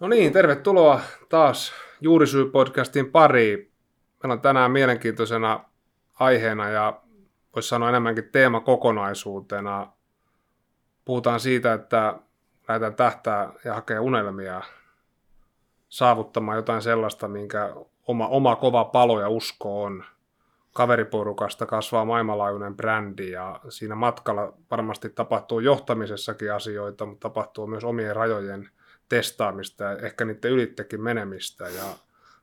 No niin, tervetuloa taas Juurisyy-podcastin pariin. Meillä on tänään mielenkiintoisena aiheena ja voisi sanoa enemmänkin teemakokonaisuutena. Puhutaan siitä, että lähdetään tähtää ja hakea unelmia saavuttamaan jotain sellaista, minkä oma, oma kova palo ja usko on. Kaveriporukasta kasvaa maailmanlaajuinen brändi ja siinä matkalla varmasti tapahtuu johtamisessakin asioita, mutta tapahtuu myös omien rajojen testaamista ja ehkä niiden ylittekin menemistä. Ja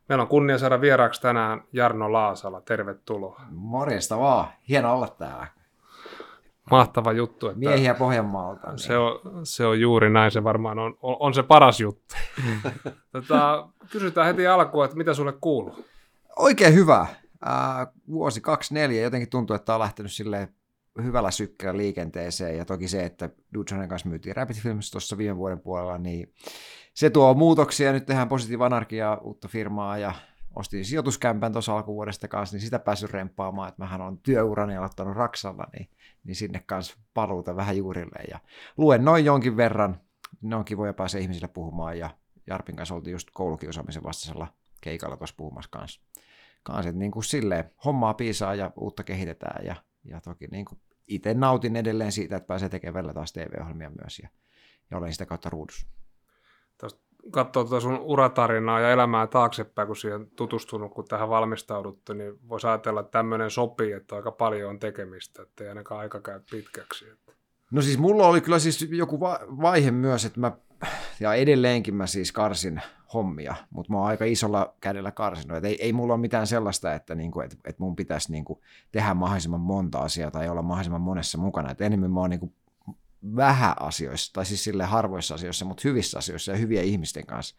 meillä on kunnia saada vieraaksi tänään Jarno Laasala. Tervetuloa. Morjesta vaan. Hieno olla täällä. Mahtava juttu. Että Miehiä Pohjanmaalta. Niin. se, on, se on juuri näin, se varmaan on, on, on se paras juttu. tota, kysytään heti alkuun, että mitä sulle kuuluu? Oikein hyvä. Äh, vuosi 24 jotenkin tuntuu, että on lähtenyt sille hyvällä sykkeellä liikenteeseen, ja toki se, että Dudsonen kanssa myytiin Rapid Films tuossa viime vuoden puolella, niin se tuo muutoksia, nyt tehdään Positive Anarkia uutta firmaa, ja ostin sijoituskämpän tuossa alkuvuodesta kanssa, niin sitä päässyt remppaamaan, että mähän on työurani aloittanut Raksalla, niin, niin sinne kanssa paluuta vähän juurille, ja luen noin jonkin verran, ne on kivoja pääsee ihmisille puhumaan, ja Jarpin kanssa oltiin just koulukiusaamisen vastaisella keikalla tuossa puhumassa kanssa. Kanssa, niin kuin silleen, hommaa piisaa ja uutta kehitetään, ja ja toki niin kuin itse nautin edelleen siitä, että pääsee tekemään välillä taas TV-ohjelmia myös ja, ja olen sitä kautta ruudussa. Katsoo tuota sun uratarinaa ja elämää taaksepäin, kun siihen tutustunut, kun tähän valmistauduttu, niin voisi ajatella, että tämmöinen sopii, että aika paljon on tekemistä, että ei ainakaan aika käy pitkäksi. No siis mulla oli kyllä siis joku vaihe myös, että mä, ja edelleenkin mä siis karsin hommia, mutta mä oon aika isolla kädellä karsinut. Et ei, ei mulla ole mitään sellaista, että niinku, et, et mun pitäisi niinku tehdä mahdollisimman monta asiaa tai olla mahdollisimman monessa mukana. Et enemmän mä oon niinku vähän asioissa, tai siis sille harvoissa asioissa, mutta hyvissä asioissa ja hyviä ihmisten kanssa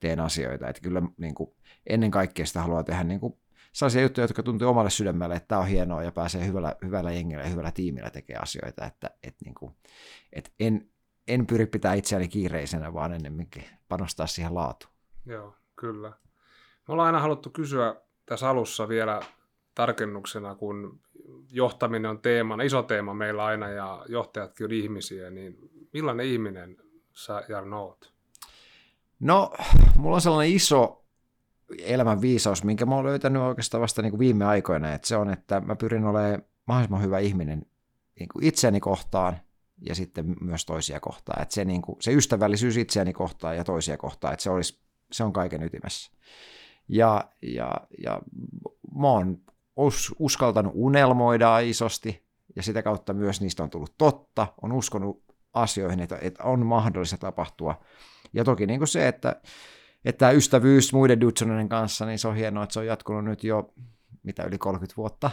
teen asioita. Että kyllä niinku, ennen kaikkea sitä haluaa tehdä niinku, sellaisia juttuja, jotka tuntuu omalle sydämelle, että tämä on hienoa ja pääsee hyvällä, hyvällä jengillä ja hyvällä tiimillä tekemään asioita. Että, et niinku, et en, en pyri pitää itseäni kiireisenä, vaan ennemminkin panostaa siihen laatuun. Joo, kyllä. Me ollaan aina haluttu kysyä tässä alussa vielä tarkennuksena, kun johtaminen on teemana, iso teema meillä aina ja johtajatkin on ihmisiä, niin millainen ihminen sä Jarno oot? No, mulla on sellainen iso elämän viisaus, minkä mä oon löytänyt oikeastaan vasta niin kuin viime aikoina, että se on, että mä pyrin olemaan mahdollisimman hyvä ihminen niin kuin itseäni kohtaan ja sitten myös toisia kohtaan. Että se, niin kuin, se ystävällisyys itseäni kohtaan ja toisia kohtaan, että se olisi se on kaiken ytimessä. Ja, ja, ja mä oon us, uskaltanut unelmoida isosti, ja sitä kautta myös niistä on tullut totta, on uskonut asioihin, että, että on mahdollista tapahtua. Ja toki niin kuin se, että, että tämä ystävyys muiden Dudsonen kanssa, niin se on hienoa, että se on jatkunut nyt jo mitä yli 30 vuotta,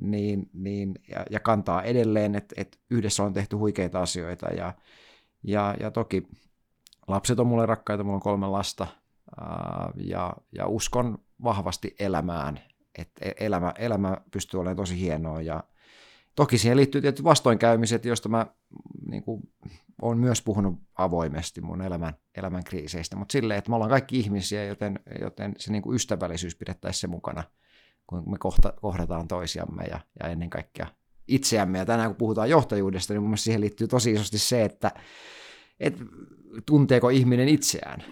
niin, niin, ja, ja kantaa edelleen, että, että yhdessä on tehty huikeita asioita, ja, ja, ja toki lapset on mulle rakkaita, mulla on kolme lasta, ja, ja uskon vahvasti elämään, että e, elämä, elämä pystyy olemaan tosi hienoa. Ja toki siihen liittyy tietysti vastoinkäymiset, joista mä niin kuin, olen myös puhunut avoimesti mun elämän, elämän kriiseistä, mutta silleen, että me ollaan kaikki ihmisiä, joten, joten se niin kuin ystävällisyys pidettäisiin se mukana, kun me kohta, kohdataan toisiamme ja, ja ennen kaikkea itseämme. Ja tänään kun puhutaan johtajuudesta, niin mun siihen liittyy tosi isosti se, että, että tunteeko ihminen itseään.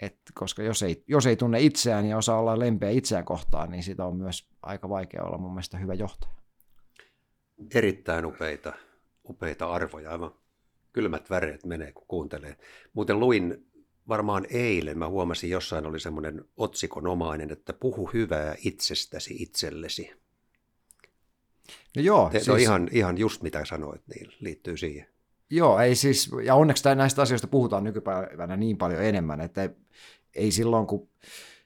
Et koska jos ei, jos ei tunne itseään ja osaa olla lempeä itseään kohtaan, niin sitä on myös aika vaikea olla mun mielestä hyvä johtaja. Erittäin upeita, upeita arvoja, aivan kylmät väreet menee, kun kuuntelee. Muuten luin varmaan eilen, mä huomasin jossain oli semmoinen otsikonomainen, että puhu hyvää itsestäsi itsellesi. No joo. Se siis... on ihan, ihan just mitä sanoit, niin liittyy siihen. Joo, ei siis, ja onneksi näistä asioista puhutaan nykypäivänä niin paljon enemmän, että ei silloin kun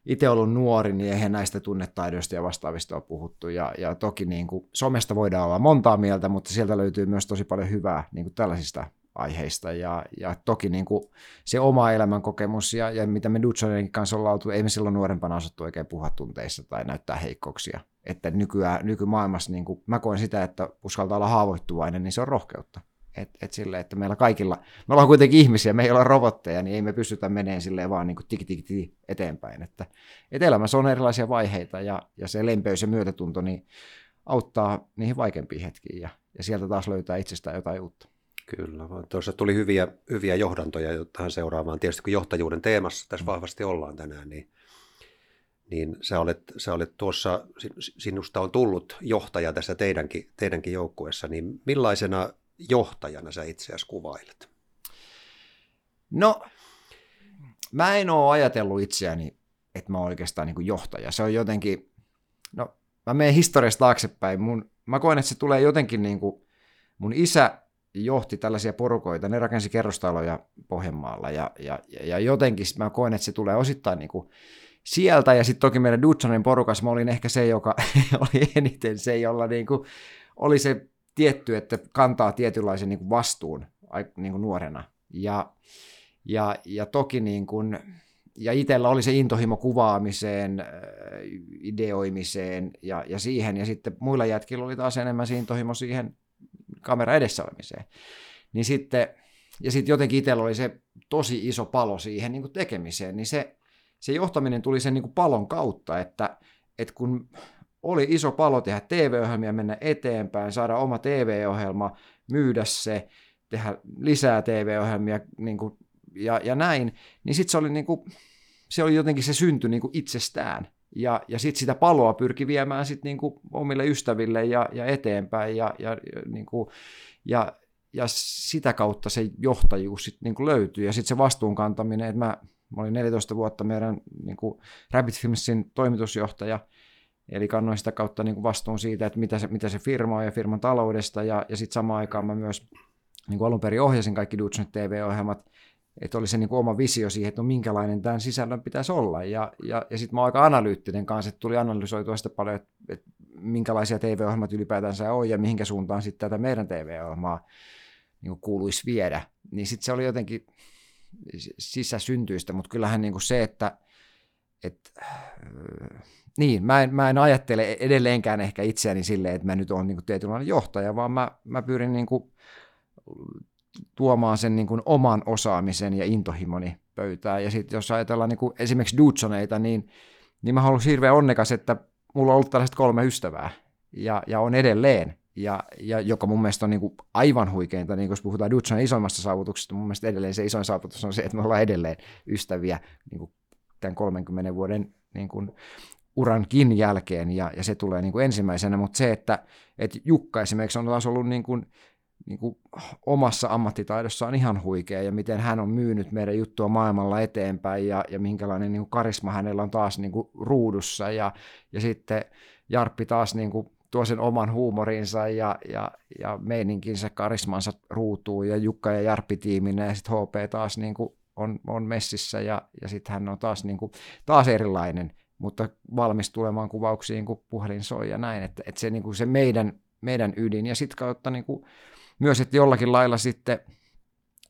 itse ollut nuori, niin eihän näistä tunnetaidoista ja vastaavista ole puhuttu. Ja, ja toki niin kuin, somesta voidaan olla montaa mieltä, mutta sieltä löytyy myös tosi paljon hyvää niin kuin tällaisista aiheista. Ja, ja toki niin kuin, se oma elämän kokemus ja, ja mitä me Dutsonenkin kanssa ollaan oltu, ei me silloin nuorempana osattu oikein puhua tunteissa tai näyttää heikkouksia. Että nykyään, nykymaailmassa niin kuin, mä koen sitä, että uskaltaa olla haavoittuvainen, niin se on rohkeutta. Et, et sille, että meillä kaikilla, me ollaan kuitenkin ihmisiä, me ei olla robotteja, niin ei me pystytä menemään silleen vaan niin kuin tiki, tiki, tiki eteenpäin. Että, et elämässä on erilaisia vaiheita ja, ja se lempeys ja myötätunto niin auttaa niihin vaikeampiin hetkiin ja, ja sieltä taas löytää itsestään jotain uutta. Kyllä, vaan tuossa tuli hyviä, hyviä johdantoja tähän seuraavaan. Tietysti kun johtajuuden teemassa tässä vahvasti ollaan tänään, niin, niin sä, olet, sä olet tuossa, sinusta on tullut johtaja tässä teidänkin, teidänkin joukkueessa, niin millaisena johtajana sä itseäsi kuvailet? No, mä en ole ajatellut itseäni, että mä oon oikeastaan niin johtaja. Se on jotenkin, no mä menen historiasta taaksepäin. Mun, mä koen, että se tulee jotenkin niin kuin, mun isä johti tällaisia porukoita, ne rakensi kerrostaloja Pohjanmaalla ja, ja, ja jotenkin mä koen, että se tulee osittain niin kuin sieltä. Ja sitten toki meidän Dutsonin porukas mä olin ehkä se, joka oli eniten se, jolla niin kuin oli se tietty, että kantaa tietynlaisen niin kuin vastuun niin kuin nuorena. Ja, ja, ja toki niin kuin, ja itsellä oli se intohimo kuvaamiseen, äh, ideoimiseen ja, ja siihen, ja sitten muilla jätkillä oli taas enemmän se intohimo siihen kamera edessä olemiseen. Niin sitten, ja sitten jotenkin itsellä oli se tosi iso palo siihen niin kuin tekemiseen, niin se, se johtaminen tuli sen niin kuin palon kautta, että, että kun oli iso palo tehdä TV-ohjelmia, mennä eteenpäin, saada oma TV-ohjelma, myydä se, tehdä lisää TV-ohjelmia niin kuin, ja, ja näin, niin sitten se oli niin kuin, se oli jotenkin se synty niin itsestään. Ja, ja sitten sitä paloa pyrki viemään sit niin omille ystäville ja, ja eteenpäin. Ja, ja, niin kuin, ja, ja sitä kautta se johtajuus sit niin kuin löytyy. Ja sitten se vastuunkantaminen, että mä, mä olin 14 vuotta meidän niin Rabbit Filmsin toimitusjohtaja, Eli kannoin sitä kautta niin kuin vastuun siitä, että mitä se, mitä se firma on ja firman taloudesta. Ja, ja sitten samaan aikaan mä myös niin kuin alun perin ohjasin kaikki Dutchnet TV-ohjelmat että oli se niin kuin oma visio siihen, että no minkälainen tämän sisällön pitäisi olla. Ja, ja, ja sitten mä oon aika analyyttinen kanssa, että tuli analysoitua sitä paljon, että, että minkälaisia TV-ohjelmat ylipäätänsä on ja mihinkä suuntaan sitten tätä meidän TV-ohjelmaa niin kuin kuuluisi viedä. Niin sitten se oli jotenkin sisäsyntyistä, mutta kyllähän niin kuin se, että, että niin, mä en, mä en ajattele edelleenkään ehkä itseäni silleen, että mä nyt olen niin kuin tietynlainen johtaja, vaan mä, mä pyrin niin kuin tuomaan sen niin kuin oman osaamisen ja intohimoni pöytään. Ja sitten jos ajatellaan niin kuin esimerkiksi Dudsoneita, niin, niin mä olen hirveän onnekas, että mulla on ollut tällaiset kolme ystävää ja, ja on edelleen. Ja, ja joka mun mielestä on niin kuin aivan huikeinta, niin jos puhutaan Dudson isoimmasta saavutuksesta, mun mielestä edelleen se isoin saavutus on se, että me ollaan edelleen ystäviä niin kuin tämän 30 vuoden niin kuin urankin jälkeen, ja, ja se tulee niin kuin ensimmäisenä, mutta se, että, että Jukka esimerkiksi on taas ollut niin kuin niin kuin omassa ammattitaidossaan ihan huikea ja miten hän on myynyt meidän juttua maailmalla eteenpäin ja, ja minkälainen niin kuin karisma hänellä on taas niin kuin ruudussa ja, ja sitten Jarppi taas niin kuin tuo sen oman huumorinsa ja, ja, ja meininkinsä, karismansa ruutuu ja Jukka ja Jarppi tiiminä ja sitten HP taas niin kuin on, on messissä ja, ja sitten hän on taas, niin kuin, taas erilainen, mutta valmis tulemaan kuvauksiin, kun puhelin soi ja näin, että, että se, niin kuin se meidän, meidän ydin ja sitten kautta niin kuin, myös, että jollakin lailla sitten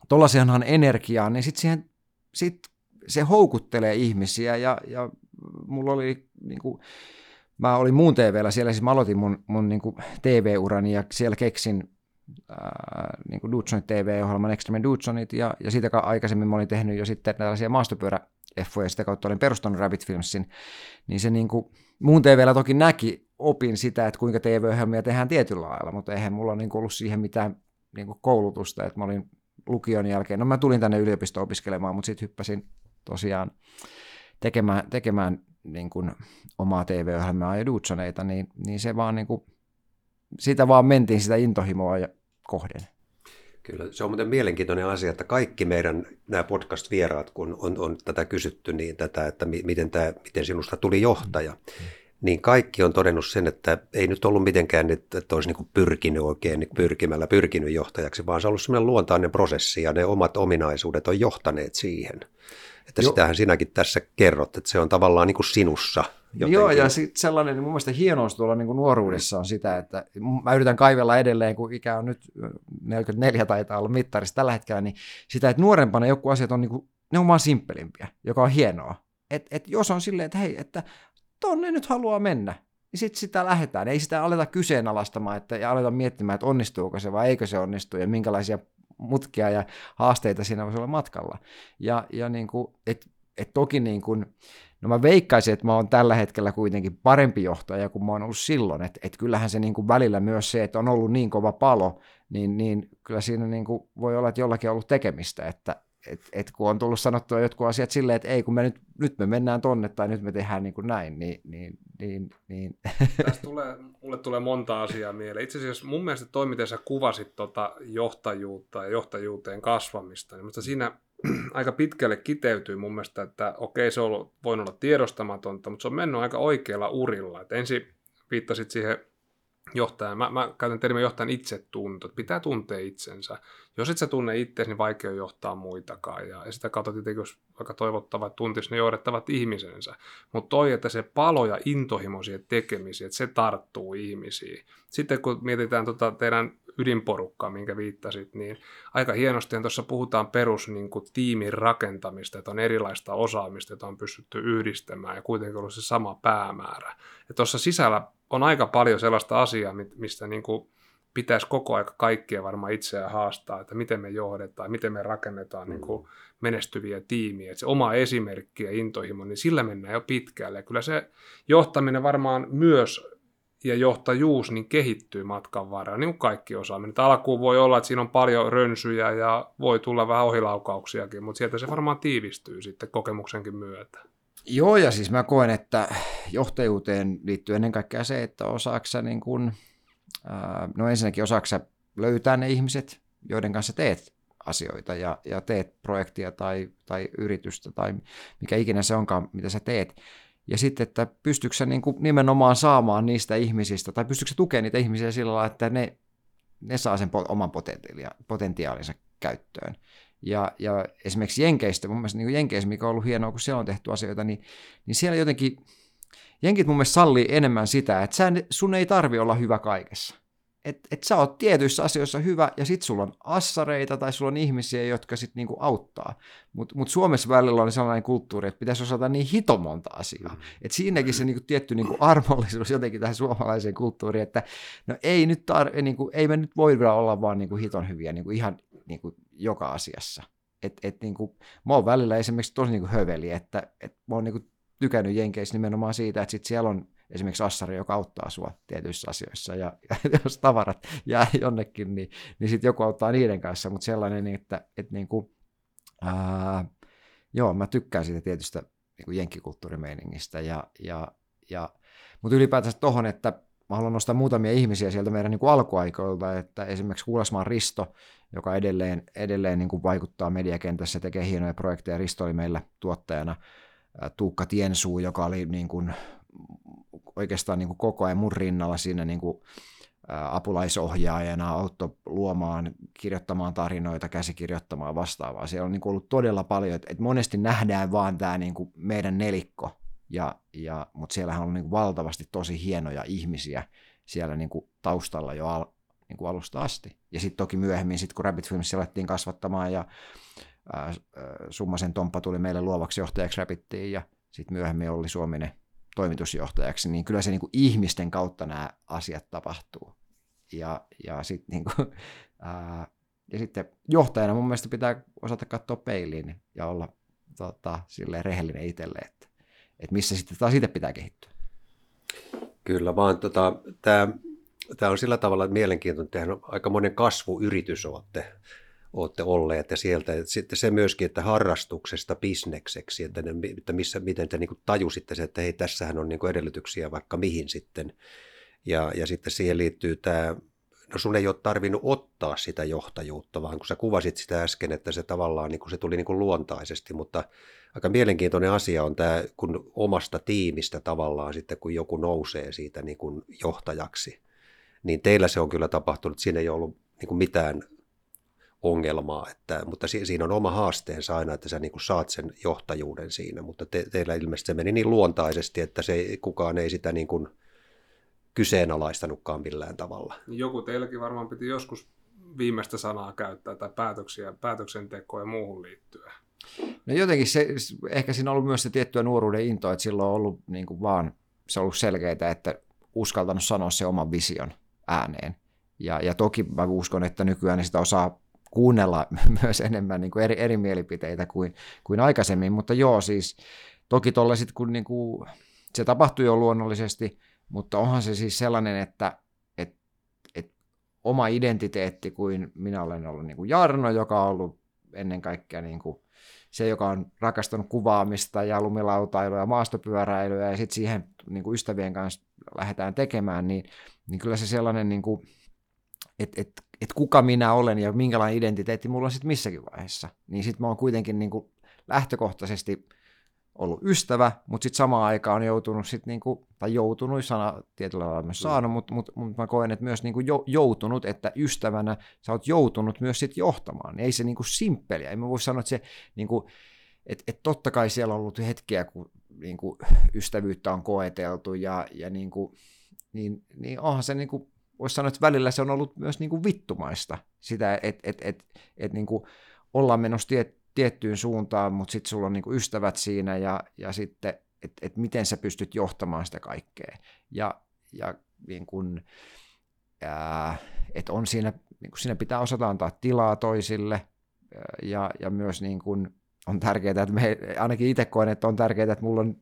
tuollaisenhan energiaa, niin sitten siihen sit se houkuttelee ihmisiä ja, ja mulla oli niin kuin, mä olin muun TVllä siellä, siis mä aloitin mun, mun niin kuin TV-urani ja siellä keksin ää, niin kuin TV-ohjelman Extreme Dudsonit ja, ja siitä aikaisemmin mä olin tehnyt jo sitten tällaisia maastopyörä ja sitä kautta olin perustanut Rabbit Filmsin, niin se niin kuin, muun TVllä toki näki opin sitä, että kuinka TV-ohjelmia tehdään tietyllä lailla, mutta eihän mulla niin ollut siihen mitään niin koulutusta, että mä olin lukion jälkeen, no mä tulin tänne yliopisto opiskelemaan, mutta sitten hyppäsin tosiaan tekemään, tekemään niin kuin omaa TV-ohjelmaa ja Dudsoneita, niin, niin se vaan niin kuin, sitä vaan mentiin sitä intohimoa ja kohden. Kyllä, se on muuten mielenkiintoinen asia, että kaikki meidän nämä podcast-vieraat, kun on, on tätä kysytty, niin tätä, että miten, tämä, miten sinusta tuli johtaja, mm niin kaikki on todennut sen, että ei nyt ollut mitenkään, että, olisi niin pyrkinyt oikein niin pyrkimällä pyrkinyt johtajaksi, vaan se on ollut sellainen luontainen prosessi ja ne omat ominaisuudet on johtaneet siihen. Että Joo. sitähän sinäkin tässä kerrot, että se on tavallaan niin kuin sinussa. Jotenkin. Joo, ja sitten sellainen, niin mun mielestä hienous tuolla niin kuin nuoruudessa on sitä, että mä yritän kaivella edelleen, kun ikä on nyt 44 taitaa olla mittarissa tällä hetkellä, niin sitä, että nuorempana joku asiat on, niin kuin, ne on vaan simppelimpiä, joka on hienoa. Et, et jos on silleen, että hei, että tonne nyt haluaa mennä, niin sitten sitä lähdetään. Ei sitä aleta kyseenalaistamaan että, ja aleta miettimään, että onnistuuko se vai eikö se onnistu ja minkälaisia mutkia ja haasteita siinä voisi olla matkalla. Ja, ja niin kuin, et et toki niin kuin, no mä veikkaisin, että mä oon tällä hetkellä kuitenkin parempi johtaja kuin mä oon ollut silloin, että et kyllähän se niin kuin välillä myös se, että on ollut niin kova palo, niin, niin kyllä siinä niin kuin voi olla, että jollakin on ollut tekemistä, että et, et kun on tullut sanottua jotkut asiat silleen, että ei kun me nyt, nyt me mennään tonne tai nyt me tehdään niin kuin näin, niin, niin, niin, niin. Tästä tulee, mulle tulee monta asiaa mieleen. Itse asiassa mun mielestä toi, miten sä kuvasit tota johtajuutta ja johtajuuteen kasvamista, niin siinä aika pitkälle kiteytyy mun mielestä, että okei se on voinut olla tiedostamatonta, mutta se on mennyt aika oikealla urilla. Et ensin viittasit siihen johtajan, mä, mä käytän termiä johtajan itsetunto, että pitää tuntea itsensä. Jos et sä tunne itseäsi, niin vaikea johtaa muitakaan. Ja, sitä kautta tietenkin, jos vaikka toivottava, että tuntisi ne johdettavat ihmisensä. Mutta toi, että se palo ja intohimo siihen tekemiseen, että se tarttuu ihmisiin. Sitten kun mietitään tota teidän ydinporukkaa, minkä viittasit, niin aika hienosti tuossa puhutaan perus niin kuin, tiimin rakentamista, että on erilaista osaamista, jota on pystytty yhdistämään ja kuitenkin ollut se sama päämäärä. Ja tuossa sisällä on aika paljon sellaista asiaa, mistä niin kuin, pitäisi koko aika kaikkia varmaan itseään haastaa, että miten me johdetaan, miten me rakennetaan niin kuin menestyviä tiimiä. Että se oma esimerkki ja intohimo, niin sillä mennään jo pitkälle. Ja kyllä se johtaminen varmaan myös ja johtajuus niin kehittyy matkan varrella, niin kuin kaikki osaaminen. Että alkuun voi olla, että siinä on paljon rönsyjä ja voi tulla vähän ohilaukauksiakin, mutta sieltä se varmaan tiivistyy sitten kokemuksenkin myötä. Joo, ja siis mä koen, että johtajuuteen liittyy ennen kaikkea se, että osaaksa niin kun, no ensinnäkin osaaksa löytää ne ihmiset, joiden kanssa teet asioita ja, ja teet projektia tai, tai yritystä tai mikä ikinä se onkaan, mitä sä teet. Ja sitten, että pystyykö sä niin kuin nimenomaan saamaan niistä ihmisistä, tai pystyykö sä tukemaan niitä ihmisiä sillä lailla, että ne, ne saa sen oman potentiaalinsa käyttöön. Ja, ja esimerkiksi Jenkeistä, mun mielestä niin Jenkeissä, mikä on ollut hienoa, kun siellä on tehty asioita, niin, niin siellä jotenkin, Jenkit mun mielestä sallii enemmän sitä, että sä, sun ei tarvi olla hyvä kaikessa että et sä oot tietyissä asioissa hyvä, ja sit sulla on assareita tai sulla on ihmisiä, jotka sit niinku auttaa. Mutta mut Suomessa välillä on sellainen kulttuuri, että pitäisi osata niin hito monta asiaa. Mm. Et siinäkin se niinku tietty niinku armollisuus jotenkin tähän suomalaiseen kulttuuriin, että no ei, nyt tar- niinku, ei me nyt voi olla vaan niinku hiton hyviä niinku ihan niinku joka asiassa. Et, et niinku, mä oon välillä esimerkiksi tosi niinku höveli, että et mä oon niinku tykännyt Jenkeissä nimenomaan siitä, että sit siellä on esimerkiksi assari, joka auttaa sua tietyissä asioissa, ja, ja jos tavarat jää jonnekin, niin, niin sitten joku auttaa niiden kanssa, mutta sellainen, että, että niin kuin, ää, joo, mä tykkään siitä tietystä niin kuin jenkkikulttuurimeiningistä, ja, ja, ja, mutta ylipäätänsä tohon, että mä haluan nostaa muutamia ihmisiä sieltä meidän niin kuin alkuaikoilta, että esimerkiksi Kuulasmaan Risto, joka edelleen, edelleen niin kuin vaikuttaa mediakentässä, tekee hienoja projekteja, Risto oli meillä tuottajana, Tuukka Tiensuu, joka oli niin kuin oikeastaan niin kuin koko ajan mun rinnalla siinä niin kuin apulaisohjaajana auttoi luomaan, kirjoittamaan tarinoita, käsikirjoittamaan vastaavaa. Siellä on niin kuin ollut todella paljon, että, monesti nähdään vaan tämä niin kuin meidän nelikko, ja, ja, mutta siellähän on niin kuin valtavasti tosi hienoja ihmisiä siellä niin kuin taustalla jo al, niin kuin alusta asti. Ja sitten toki myöhemmin, sit kun Rabbit Films alettiin kasvattamaan ja ää, Summasen Tomppa tuli meille luovaksi johtajaksi Rabbittiin ja sitten myöhemmin oli Suominen toimitusjohtajaksi, niin kyllä se niin kuin ihmisten kautta nämä asiat tapahtuu. Ja, ja, sit niin kuin, ää, ja sitten johtajana mun mielestä pitää osata katsoa peiliin ja olla tota, rehellinen itselle, että, että missä sitten taas itse pitää kehittyä. Kyllä vaan tota, tämä on sillä tavalla mielenkiintoinen, että aika monen kasvuyritys olette olette olleet ja sieltä. Sitten se myöskin, että harrastuksesta bisnekseksi, että, ne, että missä, miten te niin tajusitte se, että hei, tässähän on niin edellytyksiä vaikka mihin sitten. Ja, ja sitten siihen liittyy tämä, no sun ei ole tarvinnut ottaa sitä johtajuutta, vaan kun sä kuvasit sitä äsken, että se tavallaan niin kuin se tuli niin kuin luontaisesti, mutta aika mielenkiintoinen asia on tämä, kun omasta tiimistä tavallaan sitten, kun joku nousee siitä niin kuin johtajaksi, niin teillä se on kyllä tapahtunut, siinä ei ollut niin kuin mitään ongelmaa, että, mutta siinä on oma haasteensa aina, että sä niin kuin saat sen johtajuuden siinä, mutta te, teillä ilmeisesti se meni niin luontaisesti, että se, kukaan ei sitä niin kuin kyseenalaistanutkaan millään tavalla. Joku teilläkin varmaan piti joskus viimeistä sanaa käyttää tai päätöksiä, päätöksentekoa ja muuhun liittyen. No jotenkin se, ehkä siinä on ollut myös se tiettyä nuoruuden into, että silloin on ollut niin kuin vaan, se on ollut selkeää, että uskaltanut sanoa se oman vision ääneen. Ja, ja toki mä uskon, että nykyään sitä osaa kuunnella myös enemmän niin kuin eri, eri mielipiteitä kuin, kuin aikaisemmin, mutta joo siis toki tuolla sitten kun niin kuin, se tapahtui jo luonnollisesti, mutta onhan se siis sellainen, että et, et oma identiteetti kuin minä olen ollut niin kuin Jarno, joka on ollut ennen kaikkea niin kuin se, joka on rakastanut kuvaamista ja lumilautailua ja maastopyöräilyä ja sitten siihen niin kuin ystävien kanssa lähdetään tekemään, niin, niin kyllä se sellainen, niin kuin, että et, et kuka minä olen ja minkälainen identiteetti mulla on sitten missäkin vaiheessa, niin sitten mä oon kuitenkin niin kuin lähtökohtaisesti ollut ystävä, mutta sitten samaan aikaan on joutunut sitten niinku, tai joutunut, sana tietyllä lailla myös mm. saanut, mutta mut, mut mä koen, että myös niinku jo, joutunut, että ystävänä sä oot joutunut myös sitten johtamaan. Ei se niinku simppeliä, ei mä voi sanoa, että se niinku, et, et totta kai siellä on ollut hetkiä, kun niinku, ystävyyttä on koeteltu ja, ja niinku, niin, niin onhan se niinku, voisi sanoa, että välillä se on ollut myös niinku vittumaista sitä, että et, et, et, niinku, ollaan menossa tiet, tiettyyn suuntaan, mutta sitten sulla on niinku ystävät siinä ja, ja sitten, että et miten sä pystyt johtamaan sitä kaikkea. Ja, ja niin kun, että on siinä, niin kun siinä pitää osata antaa tilaa toisille ja, ja myös niin kun on tärkeää, että me, ainakin itse koen, että on tärkeää, että mulla on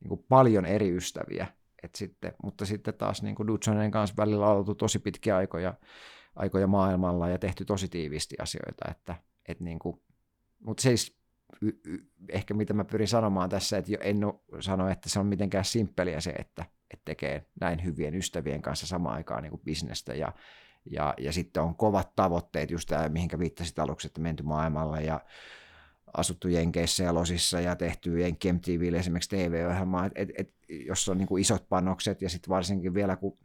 niin paljon eri ystäviä, et sitten, mutta sitten taas niin Dudsonen kanssa välillä on oltu tosi pitkiä aikoja, aikoja maailmalla ja tehty tosi tiivisti asioita, että, että niin kuin, mutta siis y, y, ehkä mitä mä pyrin sanomaan tässä, että en sano, että se on mitenkään simppeliä se, että, että tekee näin hyvien ystävien kanssa samaan aikaan niin bisnestä ja, ja, ja sitten on kovat tavoitteet, just tämä, mihinkä viittasit aluksi, että menty maailmalla ja asuttu Jenkeissä ja Losissa ja tehty Jenkki MTVlle esimerkiksi TV-ohjelmaa, et, et, jossa on niin kuin isot panokset ja sitten varsinkin vielä kun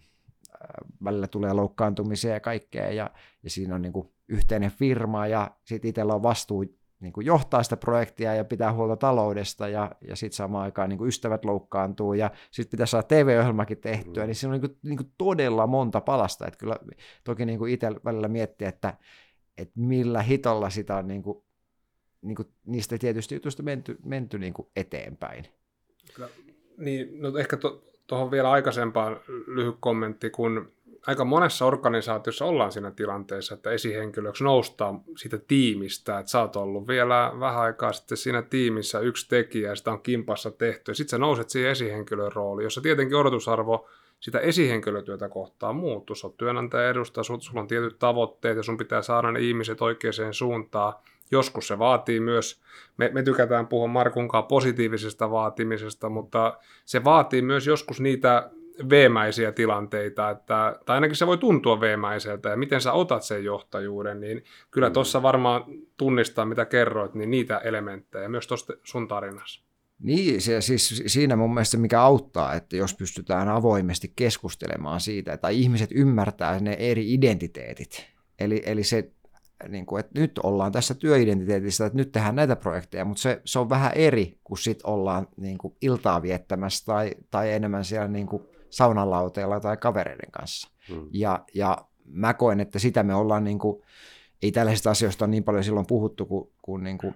välillä tulee loukkaantumisia ja kaikkea ja, ja siinä on niin kuin yhteinen firma ja sitten itsellä on vastuu niin kuin johtaa sitä projektia ja pitää huolta taloudesta ja, ja sitten samaan aikaan niin kuin ystävät loukkaantuu ja sitten pitää saada TV-ohjelmakin tehtyä, mm. niin siinä on niin kuin, niin kuin todella monta palasta. Että kyllä toki niin kuin itse välillä miettiä, että, että millä hitolla sitä on niin kuin, niin kuin niistä tietysti jutuista menty, menty niin kuin eteenpäin. Kyllä. Niin, no ehkä tuohon to, vielä aikaisempaan lyhyt kommentti, kun aika monessa organisaatiossa ollaan siinä tilanteessa, että esihenkilöksi noustaan siitä tiimistä, että sä oot ollut vielä vähän aikaa sitten siinä tiimissä yksi tekijä ja sitä on kimpassa tehty ja sitten sä nouset siihen esihenkilön rooliin, jossa tietenkin odotusarvo sitä esihenkilötyötä kohtaa muuttuu. Sä oot työnantaja edustaa, sulla on tietyt tavoitteet ja sun pitää saada ne ihmiset oikeaan suuntaan. Joskus se vaatii myös, me, me tykätään puhua Markunkaan positiivisesta vaatimisesta, mutta se vaatii myös joskus niitä veemäisiä tilanteita, että, tai ainakin se voi tuntua veemäiseltä, ja miten sä otat sen johtajuuden, niin kyllä mm. tuossa varmaan tunnistaa, mitä kerroit, niin niitä elementtejä, myös tuosta sun tarinassa. Niin, se, siis siinä mun mielestä mikä auttaa, että jos pystytään avoimesti keskustelemaan siitä, tai ihmiset ymmärtää ne eri identiteetit. Eli, eli se, niin kuin, että nyt ollaan tässä työidentiteetissä, että nyt tehdään näitä projekteja, mutta se, se on vähän eri, kun sit ollaan niin kuin iltaa viettämässä tai, tai enemmän siellä niin kuin saunalauteella tai kavereiden kanssa. Hmm. Ja, ja mä koen, että sitä me ollaan, niin kuin, ei tällaisista asioista ole niin paljon silloin puhuttu, kun, kun niin kuin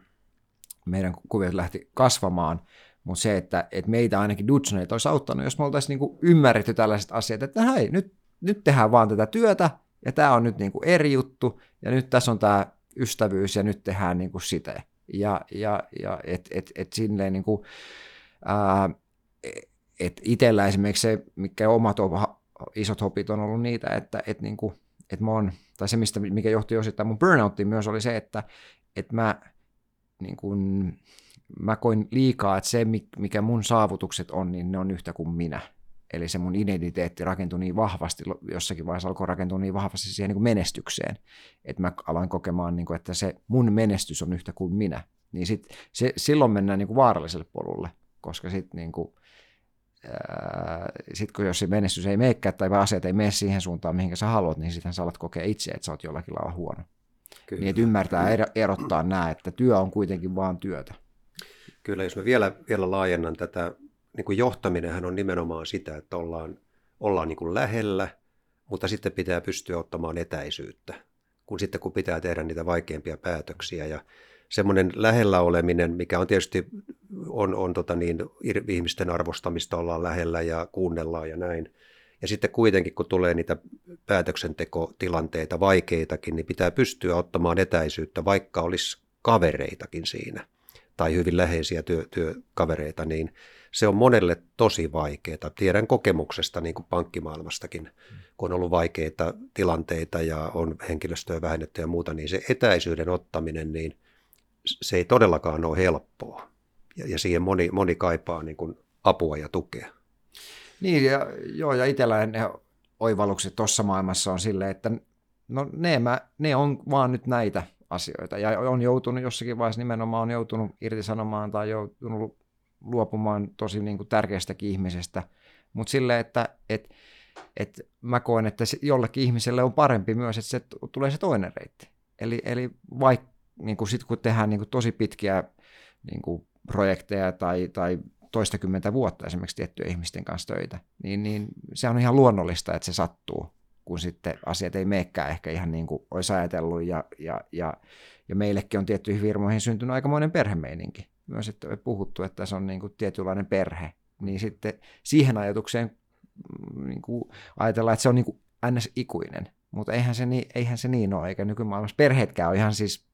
meidän kuviot lähti kasvamaan, mutta se, että, että meitä ainakin Dudsoneita olisi auttanut, jos me oltaisiin niin kuin ymmärretty tällaiset asiat, että hei, nyt, nyt tehdään vaan tätä työtä, ja tämä on nyt niin kuin eri juttu, ja nyt tässä on tämä ystävyys, ja nyt tehdään niin kuin sitä. Ja, ja, ja et, et, et silleen niin kuin, ää, et itsellä esimerkiksi se, mikä omat isot hopit on ollut niitä, että et niinku, et mä oon, tai se, mistä, mikä johti osittain mun burnouttiin myös, oli se, että et mä, niin kun, mä koin liikaa, että se, mikä mun saavutukset on, niin ne on yhtä kuin minä. Eli se mun identiteetti rakentui niin vahvasti, jossakin vaiheessa alkoi rakentua niin vahvasti siihen niin kuin menestykseen, että mä aloin kokemaan, niin kuin, että se mun menestys on yhtä kuin minä. Niin sit, se, silloin mennään niin kuin vaaralliselle polulle, koska sitten niin kuin, sitten kun jos se menestys ei meekään tai asiat ei mene siihen suuntaan, mihinkä sä haluat, niin sitten sä alat kokea itse, että sä oot jollakin lailla huono. Kyllä. Niin että ymmärtää erottaa nämä, että työ on kuitenkin vaan työtä. Kyllä, jos mä vielä, vielä laajennan tätä, niin kuin johtaminenhan on nimenomaan sitä, että ollaan, ollaan niin kuin lähellä, mutta sitten pitää pystyä ottamaan etäisyyttä, kun sitten kun pitää tehdä niitä vaikeampia päätöksiä. Ja semmoinen lähellä oleminen, mikä on tietysti on, on tota niin, ihmisten arvostamista ollaan lähellä ja kuunnellaan ja näin. Ja sitten kuitenkin, kun tulee niitä päätöksentekotilanteita, vaikeitakin, niin pitää pystyä ottamaan etäisyyttä, vaikka olisi kavereitakin siinä tai hyvin läheisiä työ, työkavereita, niin se on monelle tosi vaikeaa. Tiedän kokemuksesta niin kuin pankkimaailmastakin, kun on ollut vaikeita tilanteita ja on henkilöstöä vähennetty ja muuta, niin se etäisyyden ottaminen, niin se ei todellakaan ole helppoa. Ja, ja siihen moni, moni kaipaa niin kuin apua ja tukea. Niin, ja, joo, ja itsellä ne oivallukset tuossa maailmassa on silleen, että no ne, mä, ne on vaan nyt näitä asioita. Ja on joutunut jossakin vaiheessa nimenomaan on joutunut irtisanomaan tai joutunut luopumaan tosi niin kuin tärkeästäkin ihmisestä. Mutta silleen, että et, et mä koen, että se, jollekin ihmiselle on parempi myös, että se tulee se toinen reitti. Eli, eli vaikka niin kuin sit kun tehdään niin kuin tosi pitkiä niin kuin projekteja tai, tai toistakymmentä vuotta esimerkiksi tiettyjen ihmisten kanssa töitä, niin, niin se on ihan luonnollista, että se sattuu, kun sitten asiat ei meekään ehkä ihan niin kuin olisi ajatellut, ja, ja, ja, ja meillekin on tiettyihin firmoihin syntynyt aikamoinen perhemeininki. Myös, että puhuttu, että se on niin kuin tietynlainen perhe, niin sitten siihen ajatukseen mm, niin kuin ajatellaan, että se on niin kuin ns-ikuinen, mutta eihän se, niin, eihän se niin ole, eikä nykymaailmassa. Perheetkään ole ihan siis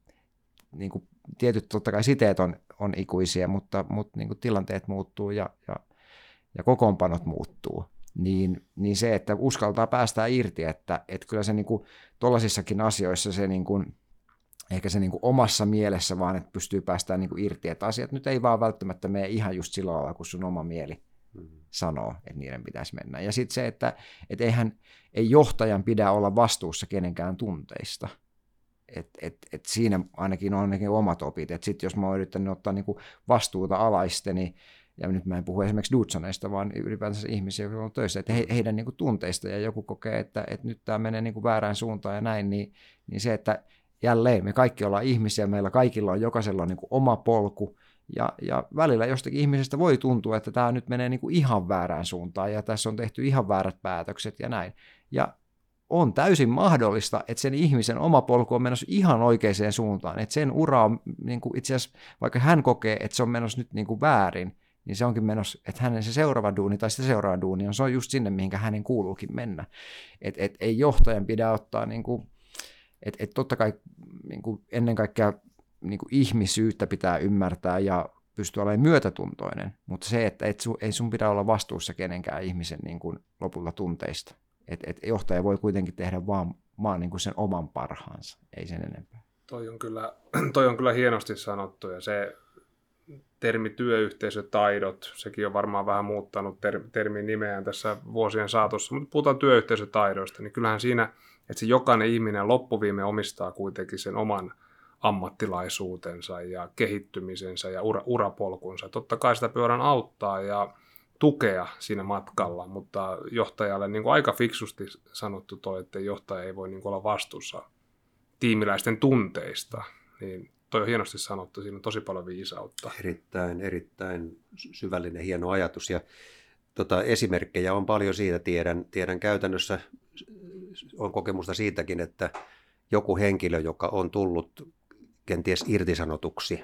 niin kuin tietyt totta kai siteet on, on ikuisia, mutta, mutta niin kuin tilanteet muuttuu ja, ja, ja kokoonpanot muuttuu. Niin, niin se, että uskaltaa päästää irti, että, että kyllä se niin kuin, asioissa se niin kuin, ehkä se niin kuin omassa mielessä vaan, että pystyy päästään niin kuin irti, että asiat nyt ei vaan välttämättä mene ihan just sillä lailla, kun sun oma mieli mm. sanoo, että niiden pitäisi mennä. Ja sitten se, että, että eihän, ei johtajan pidä olla vastuussa kenenkään tunteista – et, et, et siinä ainakin on ainakin omat opit. Sitten jos mä oon yrittänyt ottaa niinku vastuuta alaisteni, ja nyt mä en puhu esimerkiksi Dudsoneista, vaan ylipäätänsä ihmisiä, jotka on töissä, että he, heidän niinku tunteista ja joku kokee, että, että nyt tämä menee niinku väärään suuntaan ja näin, niin, niin se, että jälleen me kaikki ollaan ihmisiä, meillä kaikilla on jokaisella on niinku oma polku, ja, ja välillä jostakin ihmisestä voi tuntua, että tämä nyt menee niinku ihan väärään suuntaan ja tässä on tehty ihan väärät päätökset ja näin. Ja on täysin mahdollista, että sen ihmisen oma polku on menossa ihan oikeaan suuntaan. Että sen ura on niin kuin itse asiassa, vaikka hän kokee, että se on menossa nyt niin kuin väärin, niin se onkin menossa, että hänen se seuraava duuni tai se seuraava duuni on, se on just sinne, mihinkä hänen kuuluukin mennä. Että et, ei johtajan pidä ottaa, niin kuin, että et totta kai niin kuin ennen kaikkea niin kuin ihmisyyttä pitää ymmärtää ja pystyä olemaan myötätuntoinen, mutta se, että et su, ei sun pidä olla vastuussa kenenkään ihmisen niin kuin lopulta tunteista. Että et johtaja voi kuitenkin tehdä vaan, vaan niin kuin sen oman parhaansa, ei sen enempää. Toi on kyllä, toi on kyllä hienosti sanottu ja se termi työyhteisötaidot, sekin on varmaan vähän muuttanut ter, termin nimeään tässä vuosien saatossa, mutta puhutaan työyhteisötaidoista, niin kyllähän siinä, että se jokainen ihminen loppuviime omistaa kuitenkin sen oman ammattilaisuutensa ja kehittymisensä ja ura, urapolkunsa. Totta kai sitä pyörän auttaa ja tukea siinä matkalla, mutta johtajalle niin kuin aika fiksusti sanottu toi, että johtaja ei voi niin kuin olla vastuussa tiimiläisten tunteista, niin toi on hienosti sanottu, siinä on tosi paljon viisautta. Erittäin, erittäin syvällinen, hieno ajatus ja tota, esimerkkejä on paljon siitä, tiedän, tiedän käytännössä, on kokemusta siitäkin, että joku henkilö, joka on tullut kenties irtisanotuksi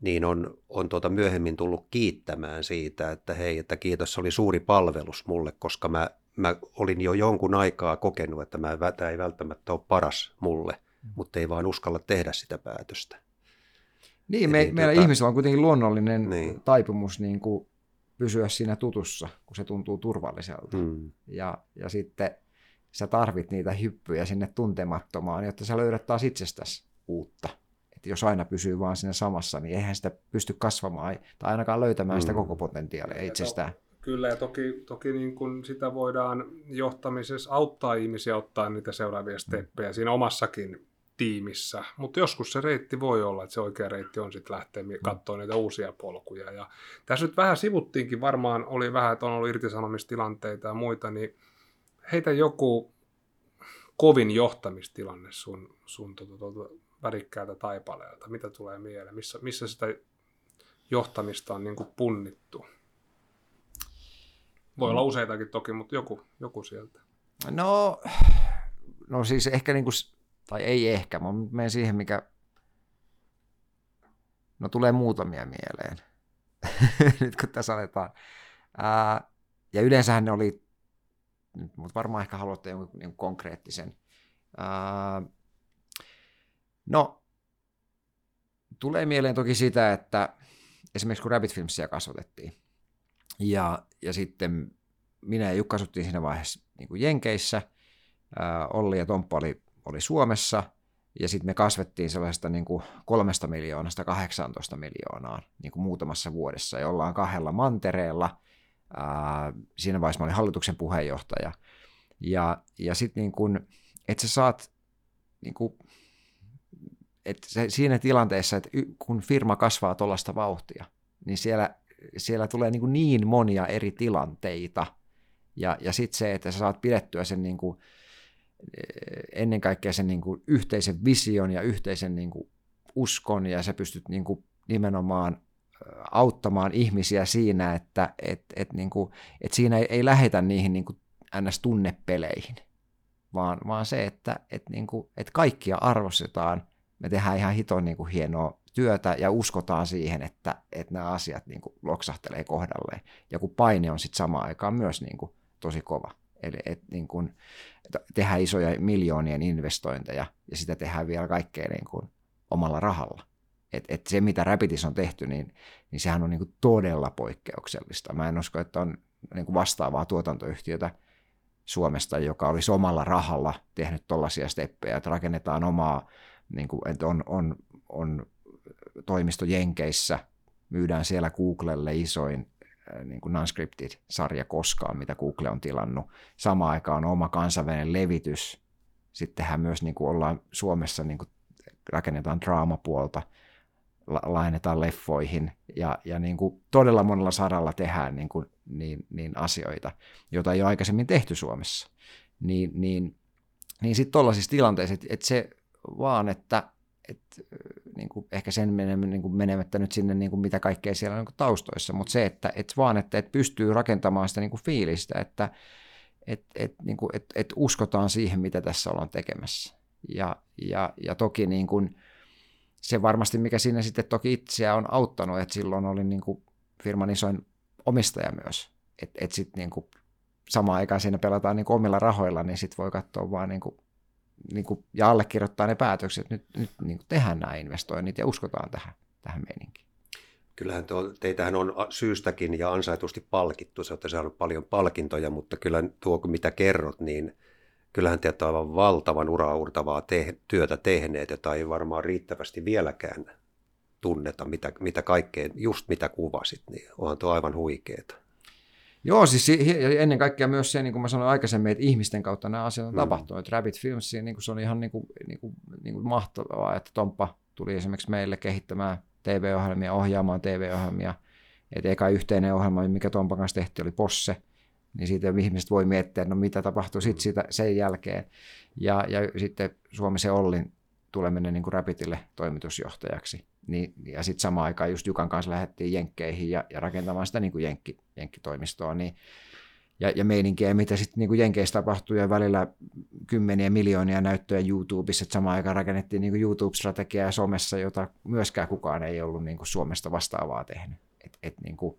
niin on, on tuota myöhemmin tullut kiittämään siitä, että hei, että kiitos, se oli suuri palvelus mulle, koska mä, mä olin jo jonkun aikaa kokenut, että mä, tämä ei välttämättä ole paras mulle, mm. mutta ei vaan uskalla tehdä sitä päätöstä. Niin, me, Eli, meillä tota, ihmisillä on kuitenkin luonnollinen niin. taipumus niin kuin pysyä siinä tutussa, kun se tuntuu turvalliselta. Hmm. Ja, ja sitten sä tarvit niitä hyppyjä sinne tuntemattomaan, jotta sä löydät taas itsestäsi uutta että jos aina pysyy vaan siinä samassa, niin eihän sitä pysty kasvamaan tai ainakaan löytämään mm. sitä koko potentiaalia itsestään. Kyllä, ja toki, toki niin kuin sitä voidaan johtamisessa auttaa ihmisiä ottaa niitä seuraavia steppejä siinä omassakin tiimissä, mutta joskus se reitti voi olla, että se oikea reitti on sitten lähteä katsoa niitä uusia polkuja. Ja tässä nyt vähän sivuttiinkin, varmaan oli vähän, että on ollut irtisanomistilanteita ja muita, niin heitä joku kovin johtamistilanne sun, sun tuota, tuota, värikkäältä taipaleelta? Mitä tulee mieleen? Missä, missä sitä johtamista on niin kuin punnittu? Voi olla useitakin toki, mutta joku, joku sieltä. No, no siis ehkä, niin kuin, tai ei ehkä, mä menen siihen, mikä, no tulee muutamia mieleen, nyt kun tässä aletaan. Ää, ja yleensähän ne oli mutta varmaan ehkä haluatte jonkun niin konkreettisen. No, tulee mieleen toki sitä, että esimerkiksi kun Rabbit Filmsia kasvatettiin, ja, ja sitten minä ja Jukka asuttiin siinä vaiheessa niin kuin Jenkeissä, Olli ja Tomppa oli, oli Suomessa, ja sitten me kasvettiin sellaisesta niin kuin kolmesta miljoonasta 18 miljoonaan niin kuin muutamassa vuodessa, ja ollaan kahdella mantereella. Siinä vaiheessa mä olin hallituksen puheenjohtaja. Ja, ja sitten niin kuin, että sä saat niin kuin, että se, siinä tilanteessa, että kun firma kasvaa tuollaista vauhtia, niin siellä, siellä tulee niin, niin monia eri tilanteita. Ja, ja sitten se, että sä saat pidettyä sen niin kuin, ennen kaikkea sen niin kuin yhteisen vision ja yhteisen niin kuin uskon, ja sä pystyt niin kuin nimenomaan auttamaan ihmisiä siinä, että et, et niin kuin, et siinä ei, ei lähetä niihin niin kuin ns-tunnepeleihin, vaan, vaan se, että et niin kuin, et kaikkia arvostetaan, me tehdään ihan hiton niin kuin hienoa työtä ja uskotaan siihen, että, että nämä asiat niin kuin loksahtelee kohdalleen. Ja kun paine on sitten samaan aikaan myös niin kuin tosi kova. Eli et niin kuin, tehdään isoja miljoonien investointeja ja sitä tehdään vielä kaikkea niin kuin omalla rahalla. Et, et se, mitä Rapitis on tehty, niin, niin sehän on niin kuin todella poikkeuksellista. Mä en usko, että on niin kuin vastaavaa tuotantoyhtiötä Suomesta, joka olisi omalla rahalla tehnyt tollaisia steppejä, että rakennetaan omaa, niin kuin, että on, on, on toimisto Jenkeissä, myydään siellä Googlelle isoin Äh, niin kuin non-scripted-sarja koskaan, mitä Google on tilannut. Samaan aikaan on oma kansainvälinen levitys. Sittenhän myös niin kuin ollaan Suomessa, niin kuin rakennetaan draamapuolta, lainetaan leffoihin ja, ja niin kuin todella monella saralla tehdään niin, kuin, niin, niin asioita, joita ei ole aikaisemmin tehty Suomessa. Niin, niin, niin sitten tuollaisissa tilanteissa, että, että se vaan, että et, niin kuin ehkä sen niin kuin menemättä nyt sinne, niin kuin mitä kaikkea siellä on niin taustoissa, mutta se, että et vaan, että et pystyy rakentamaan sitä niin kuin fiilistä, että et, et, niin kuin, et, et uskotaan siihen, mitä tässä ollaan tekemässä. Ja, ja, ja toki niin kuin, se varmasti, mikä siinä sitten toki itseä on auttanut, että silloin oli niin kuin firman isoin omistaja myös. Että et sitten niin samaan aikaan siinä pelataan niin kuin omilla rahoilla, niin sitten voi katsoa vaan niin kuin niin kuin, ja allekirjoittaa ne päätökset, nyt, nyt niin kuin tehdään nämä investoinnit ja uskotaan tähän, tähän meininkiin. Kyllähän tuo, teitähän on syystäkin ja ansaitusti palkittu, se olette saanut paljon palkintoja, mutta kyllä tuo mitä kerrot, niin kyllähän te olette aivan valtavan uraurtavaa te- työtä tehneet, jota ei varmaan riittävästi vieläkään tunneta, mitä, mitä kaikkea, just mitä kuvasit, niin onhan tuo aivan huikeeta. Joo, siis ennen kaikkea myös se, niin kuin mä sanoin aikaisemmin, että ihmisten kautta nämä asiat on mm. tapahtunut. Rabbit Films, niin kuin se oli ihan niin kuin, niin kuin, niin kuin mahtavaa, että Tomppa tuli esimerkiksi meille kehittämään TV-ohjelmia, ohjaamaan TV-ohjelmia. Että eka yhteinen ohjelma, mikä Tompan kanssa tehtiin, oli Posse. Niin siitä ihmiset voi miettiä, no mitä tapahtui sitten sitä, sen jälkeen. Ja, ja sitten Suomisen Ollin tuleminen niin kuin Rapidille toimitusjohtajaksi. Niin, ja sitten samaan aikaan just Jukan kanssa lähdettiin Jenkkeihin ja, ja rakentamaan sitä niin kuin Jenkki, Jenkkitoimistoa. Niin, ja, ja meininkiä, mitä sitten niin Jenkeissä tapahtui ja välillä kymmeniä miljoonia näyttöjä YouTubessa, että samaan aikaan rakennettiin niin kuin YouTube-strategiaa somessa, jota myöskään kukaan ei ollut niin kuin Suomesta vastaavaa tehnyt. Et, et niin kuin,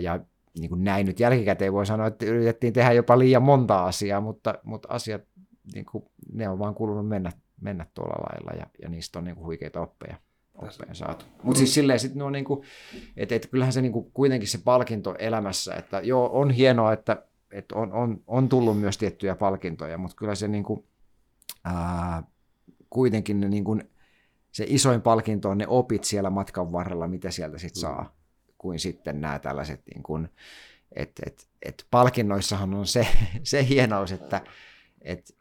ja niin kuin näin nyt jälkikäteen voi sanoa, että yritettiin tehdä jopa liian monta asiaa, mutta, mutta asiat, niin kuin, ne on vaan kulunut mennä, mennä tuolla lailla ja, ja niistä on niin kuin huikeita oppeja oppeja saatu. Mutta siis silleen sitten on niinku, että et kyllähän se niinku kuitenkin se palkinto elämässä, että joo, on hienoa, että et on, on, on tullut myös tiettyjä palkintoja, mutta kyllä se niinku, ää, kuitenkin ne niinku, se isoin palkinto on ne opit siellä matkan varrella, mitä sieltä sitten saa, mm. Kuin sitten nämä tällaiset, niinku, että et, et palkinnoissahan on se, se hienous, että et,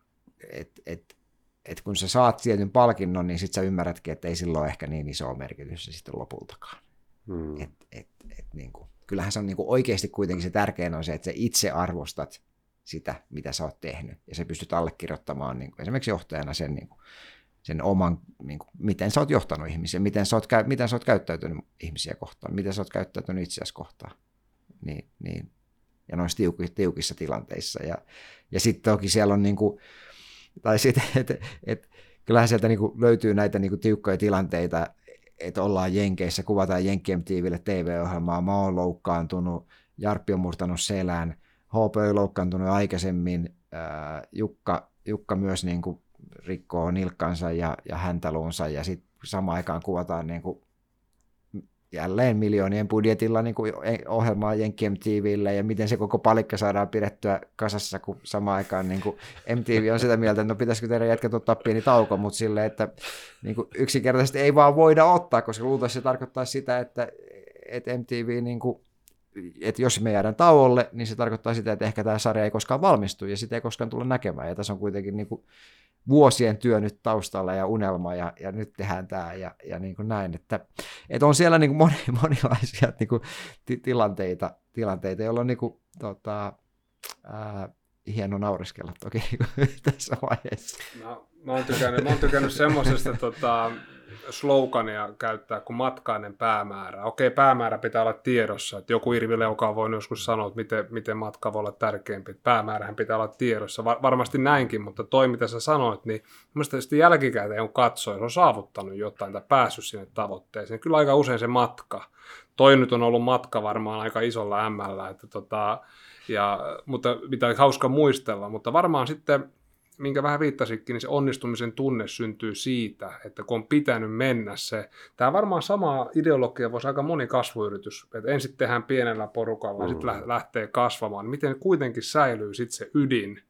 et, et, että kun sä saat tietyn palkinnon, niin sitten sä ymmärrätkin, että ei sillä ole ehkä niin iso merkitys sitten lopultakaan. Hmm. Et, et, et, niin kuin, kyllähän se on niin kuin oikeasti kuitenkin se tärkein on se, että sä itse arvostat sitä, mitä sä oot tehnyt, ja sä pystyt allekirjoittamaan niin kuin, esimerkiksi johtajana sen, niin kuin, sen oman, niin kuin, miten sä oot johtanut ihmisiä, miten sä oot, miten sä oot käyttäytynyt ihmisiä kohtaan, miten sä oot käyttäytynyt itseäsi kohtaan. Niin, niin, ja noissa tiukissa, tiukissa tilanteissa. Ja, ja sitten toki siellä on niin kuin, tai sitten, että et, kyllähän sieltä niinku löytyy näitä niinku tiukkoja tilanteita, että ollaan Jenkeissä, kuvataan Jenkkien TVlle TV-ohjelmaa, mä oon loukkaantunut, Jarppi on murtanut selän, HP oli loukkaantunut aikaisemmin, ää, Jukka, Jukka myös niin kuin rikkoo nilkkansa ja, ja häntäluunsa ja sitten samaan aikaan kuvataan niin kuin jälleen miljoonien budjetilla niin kuin ohjelmaa Jenkki MTVlle ja miten se koko palikka saadaan pidettyä kasassa, kun samaan aikaan niin kuin MTV on sitä mieltä, että no pitäisikö teidän jätkät ottaa pieni tauko, mutta sille, että niin kuin yksinkertaisesti ei vaan voida ottaa, koska luultavasti se tarkoittaa sitä, että, että MTV niin kuin että jos me jäädään tauolle, niin se tarkoittaa sitä, että ehkä tämä sarja ei koskaan valmistu ja sitä ei koskaan tulla näkemään. Ja tässä on kuitenkin niin kuin vuosien työ nyt taustalla ja unelma ja, ja nyt tehdään tämä ja, ja niin kuin näin. Että, että on siellä niin kuin moni, monilaisia niin kuin t- tilanteita, tilanteita, joilla on niin kuin, tota, ää, hieno nauriskella toki tässä vaiheessa. No, mä oon tykännyt, mä oon tykännyt semmoisesta tota, slogania käyttää kuin matkainen päämäärä. Okei, päämäärä pitää olla tiedossa. Että joku Irvi Leuka voi joskus sanoa, että miten, miten matka voi olla tärkeämpi. Päämäärähän pitää olla tiedossa. Var, varmasti näinkin, mutta toi mitä sä sanoit, niin mielestäni sitten jälkikäteen on katsoa, on saavuttanut jotain tai päässyt sinne tavoitteeseen. Kyllä aika usein se matka. Toi nyt on ollut matka varmaan aika isolla ämmällä, että tota, ja, mutta mitä hauska muistella, mutta varmaan sitten minkä vähän viittasikin, niin se onnistumisen tunne syntyy siitä, että kun on pitänyt mennä se. Tämä varmaan sama ideologia voisi aika moni kasvuyritys, että ensin tehdään pienellä porukalla ja mm. sitten lähtee kasvamaan. Miten kuitenkin säilyy sitten se ydin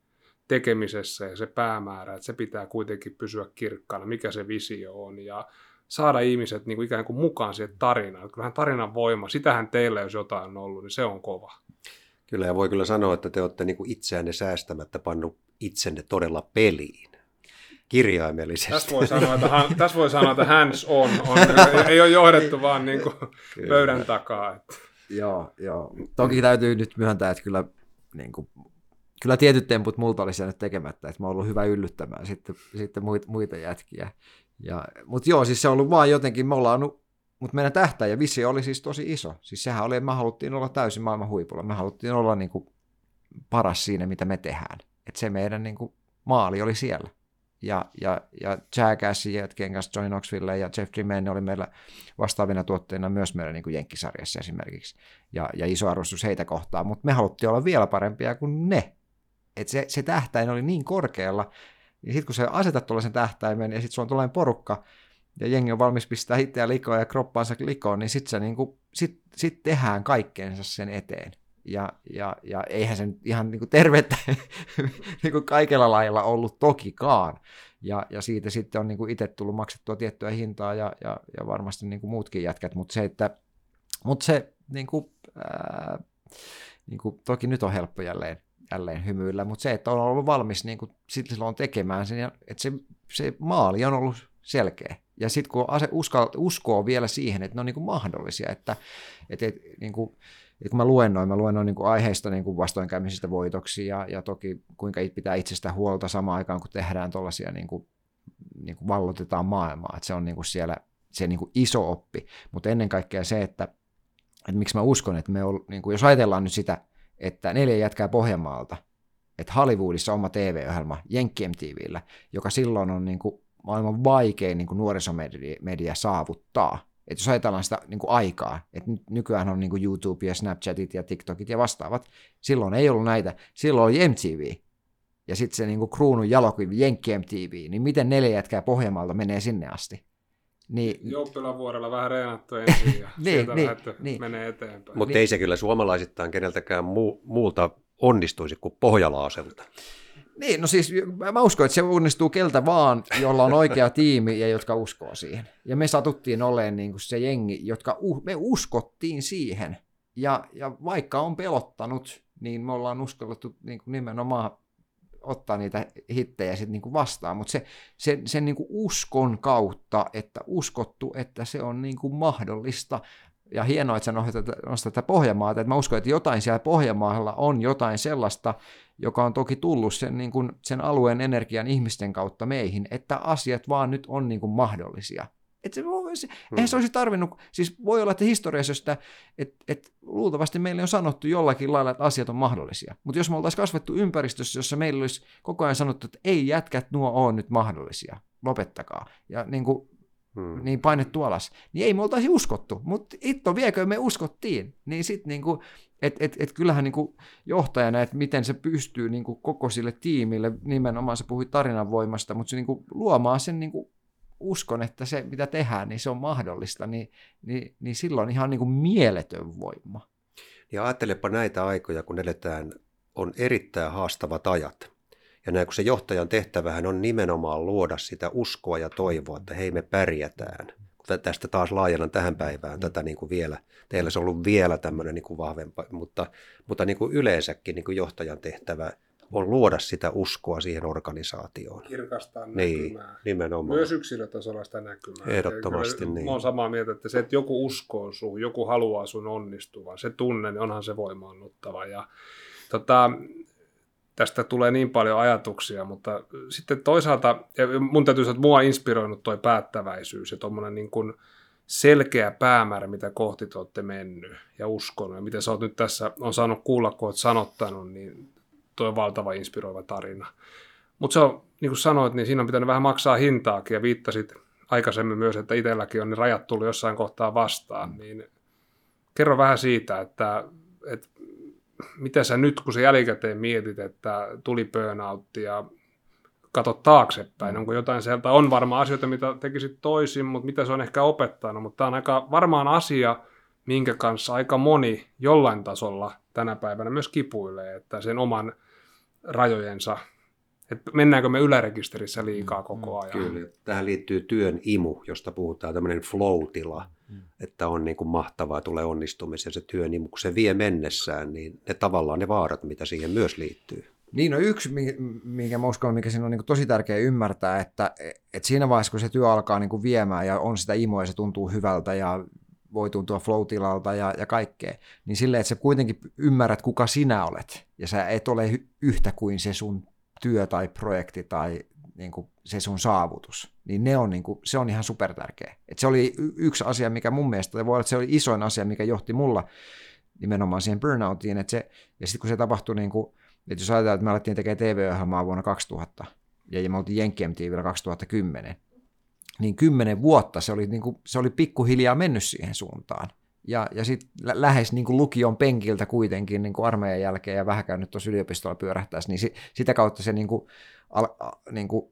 tekemisessä ja se päämäärä, että se pitää kuitenkin pysyä kirkkaana, mikä se visio on ja saada ihmiset niin kuin ikään kuin mukaan siihen tarinaan. Kyllähän tarinan voima, sitähän teillä jos jotain on ollut, niin se on kova. Kyllä, ja voi kyllä sanoa, että te olette niin kuin itseänne säästämättä pannut itsenne todella peliin kirjaimellisesti. Tässä voi sanoa, että, tässä voi sanoa, että hands on, on ei ole johdettu vaan niin kuin pöydän takaa. Että. Joo, joo. Toki täytyy nyt myöntää, että kyllä, niin kuin, kyllä tietyt temput multa olisi jäänyt tekemättä, että mä oon ollut hyvä yllyttämään sitten, sitten muita, muita jätkiä. Ja, mutta joo, siis se on ollut vaan jotenkin, me ollaan mutta meidän tähtäjä visio oli siis tosi iso. Siis sehän oli, että me haluttiin olla täysin maailman huipulla. Me haluttiin olla niin kuin paras siinä, mitä me tehdään. Että se meidän niin kuin maali oli siellä. Ja, ja, ja Jackassin jätkien kanssa Johnny Knoxville ja Jeff Tremaine oli meillä vastaavina tuotteina myös meidän niin kuin Jenkkisarjassa esimerkiksi. Ja, ja iso arvostus heitä kohtaan, mutta me haluttiin olla vielä parempia kuin ne. Et se, se tähtäin oli niin korkealla, ja sitten kun sä asetat tuollaisen tähtäimen, ja sitten sulla on tuollainen porukka, ja jengi on valmis pistää itseä likoon ja kroppaansa likoon, niin sitten niinku, sit, sit tehdään kaikkeensa sen eteen. Ja, ja, ja eihän se nyt ihan niinku tervettä niinku kaikella lailla ollut tokikaan. Ja, ja siitä sitten on niinku itse tullut maksettua tiettyä hintaa ja, ja, ja varmasti niinku muutkin jätkät, mutta se, että mut se niinku, ää, niinku, toki nyt on helppo jälleen, jälleen hymyillä, mutta se, että on ollut valmis niinku, silloin tekemään sen, että se, se maali on ollut selkeä. Ja sitten kun ase, uskoo vielä siihen, että ne on niin kuin mahdollisia, että, että, että, niin kuin, että kun mä luennoin, mä luennoin niin kuin aiheista niin kuin vastoinkäymisistä voitoksi ja, ja toki kuinka pitää itsestä huolta samaan aikaan, kun tehdään tuollaisia niin kuin, niin kuin vallotetaan maailmaa, että se on niin kuin siellä se niin kuin iso oppi, mutta ennen kaikkea se, että, että miksi mä uskon, että me on, niin kuin, jos ajatellaan nyt sitä, että neljä jätkää Pohjanmaalta, että Hollywoodissa oma TV-ohjelma Jenkki MTVllä, joka silloin on niin kuin maailman vaikein niin kuin nuorisomedia saavuttaa. Että jos ajatellaan sitä niin kuin aikaa, että nykyään on niin kuin YouTube ja Snapchatit ja TikTokit ja vastaavat, silloin ei ollut näitä, silloin oli MTV. Ja sitten se niin kuin kruunun jalokivi, Jenkki MTV, niin miten neljä jätkää Pohjanmaalta menee sinne asti? Niin, Jouppilan vuorella vähän reenattu ensin ja niin, niin, niin, menee eteenpäin. Mutta niin. ei se kyllä suomalaisittain keneltäkään mu- muulta onnistuisi kuin pohjalaaselta. Niin, no siis mä uskon, että se onnistuu keltä vaan, jolla on oikea tiimi ja jotka uskoo siihen. Ja me satuttiin olemaan niin kuin se jengi, jotka me uskottiin siihen. Ja, ja vaikka on pelottanut, niin me ollaan uskallettu niin kuin nimenomaan ottaa niitä hittejä sitten niin kuin vastaan. Mutta se, se, sen niin kuin uskon kautta, että uskottu, että se on niin kuin mahdollista, ja hienoa, että sä nostat tätä Pohjanmaata, että mä uskon, että jotain siellä Pohjanmaalla on jotain sellaista, joka on toki tullut sen, niin kuin, sen alueen energian ihmisten kautta meihin, että asiat vaan nyt on niin kuin mahdollisia. Et se, se, hmm. Eihän se olisi tarvinnut, siis voi olla, että historiassa, että et, et, luultavasti meille on sanottu jollakin lailla, että asiat on mahdollisia. Mutta jos me oltaisiin kasvettu ympäristössä, jossa meillä olisi koko ajan sanottu, että ei jätkät nuo ole nyt mahdollisia, lopettakaa. Ja niin kuin, hmm. niin painettu alas, niin ei me oltaisi uskottu, mutta itto viekö me uskottiin, niin sitten niinku, että et, et kyllähän niinku johtajana, että miten se pystyy niinku koko sille tiimille, nimenomaan se puhui tarinan voimasta, mutta se niinku luomaan sen niinku uskon, että se mitä tehdään, niin se on mahdollista, niin, niin, niin silloin ihan niinku mieletön voima. Ja ajattelepa näitä aikoja, kun eletään, on erittäin haastavat ajat. Ja näin, kun se johtajan tehtävähän on nimenomaan luoda sitä uskoa ja toivoa, että hei me pärjätään. Tästä taas laajennan tähän päivään tätä niin kuin vielä. Teillä se on ollut vielä tämmöinen niin kuin vahvempi, mutta, mutta niin kuin yleensäkin niin kuin johtajan tehtävä on luoda sitä uskoa siihen organisaatioon. Kirkastaa niin, näkymää. nimenomaan. Myös yksilötasolla sitä näkymää. Ehdottomasti Kyllä, niin. Mä olen samaa mieltä, että se, että joku uskoo sun, joku haluaa sun onnistuvan, se tunne, niin onhan se voimaannuttava. Ja, tota, tästä tulee niin paljon ajatuksia, mutta sitten toisaalta, ja mun täytyy sanoa, että mua on inspiroinut toi päättäväisyys ja tuommoinen niin kuin selkeä päämäärä, mitä kohti te olette mennyt ja uskonut, ja mitä sä oot nyt tässä, on saanut kuulla, kun oot sanottanut, niin tuo on valtava inspiroiva tarina. Mutta se on, niin kuin sanoit, niin siinä on pitänyt vähän maksaa hintaakin, ja viittasit aikaisemmin myös, että itselläkin on ne rajat tullut jossain kohtaa vastaan, niin kerro vähän siitä, että, että mitä sä nyt, kun sä jälkikäteen mietit, että tuli burnout ja katsot taaksepäin, onko jotain sieltä, on varmaan asioita, mitä tekisit toisin, mutta mitä se on ehkä opettanut, mutta tämä on aika varmaan asia, minkä kanssa aika moni jollain tasolla tänä päivänä myös kipuilee, että sen oman rajojensa, että mennäänkö me ylärekisterissä liikaa koko ajan. Kyllä, tähän liittyy työn imu, josta puhutaan tämmöinen flow-tila, mm. että on niin kuin mahtavaa, tulee onnistumisen se työn imu, kun se vie mennessään, niin ne tavallaan ne vaarat, mitä siihen myös liittyy. Niin, no yksi, minkä mä uskon, mikä siinä on niin tosi tärkeää ymmärtää, että, että siinä vaiheessa, kun se työ alkaa niin viemään ja on sitä imoa ja se tuntuu hyvältä ja voi tuntua flow-tilalta ja, ja kaikkea, niin silleen, että sä kuitenkin ymmärrät, kuka sinä olet, ja sä et ole yhtä kuin se sun työ tai projekti tai niin kuin se sun saavutus, niin, ne on, niin kuin, se on ihan super tärkeä. Et se oli yksi asia, mikä mun mielestä, voi olla, että se oli isoin asia, mikä johti mulla nimenomaan siihen burnoutiin, että se, ja sitten kun se tapahtui, niin kuin, että jos ajatellaan, että me alettiin tekemään TV-ohjelmaa vuonna 2000, ja me oltiin Jenkki MTVllä 2010, niin kymmenen vuotta se oli, niin kuin, se oli pikkuhiljaa mennyt siihen suuntaan. Ja, ja sitten lä- lähes niin kuin lukion penkiltä kuitenkin niin kuin armeijan jälkeen ja vähän käynyt tuossa yliopistolla pyörähtäisi, niin si, sitä kautta se niin kuin, al, niin kuin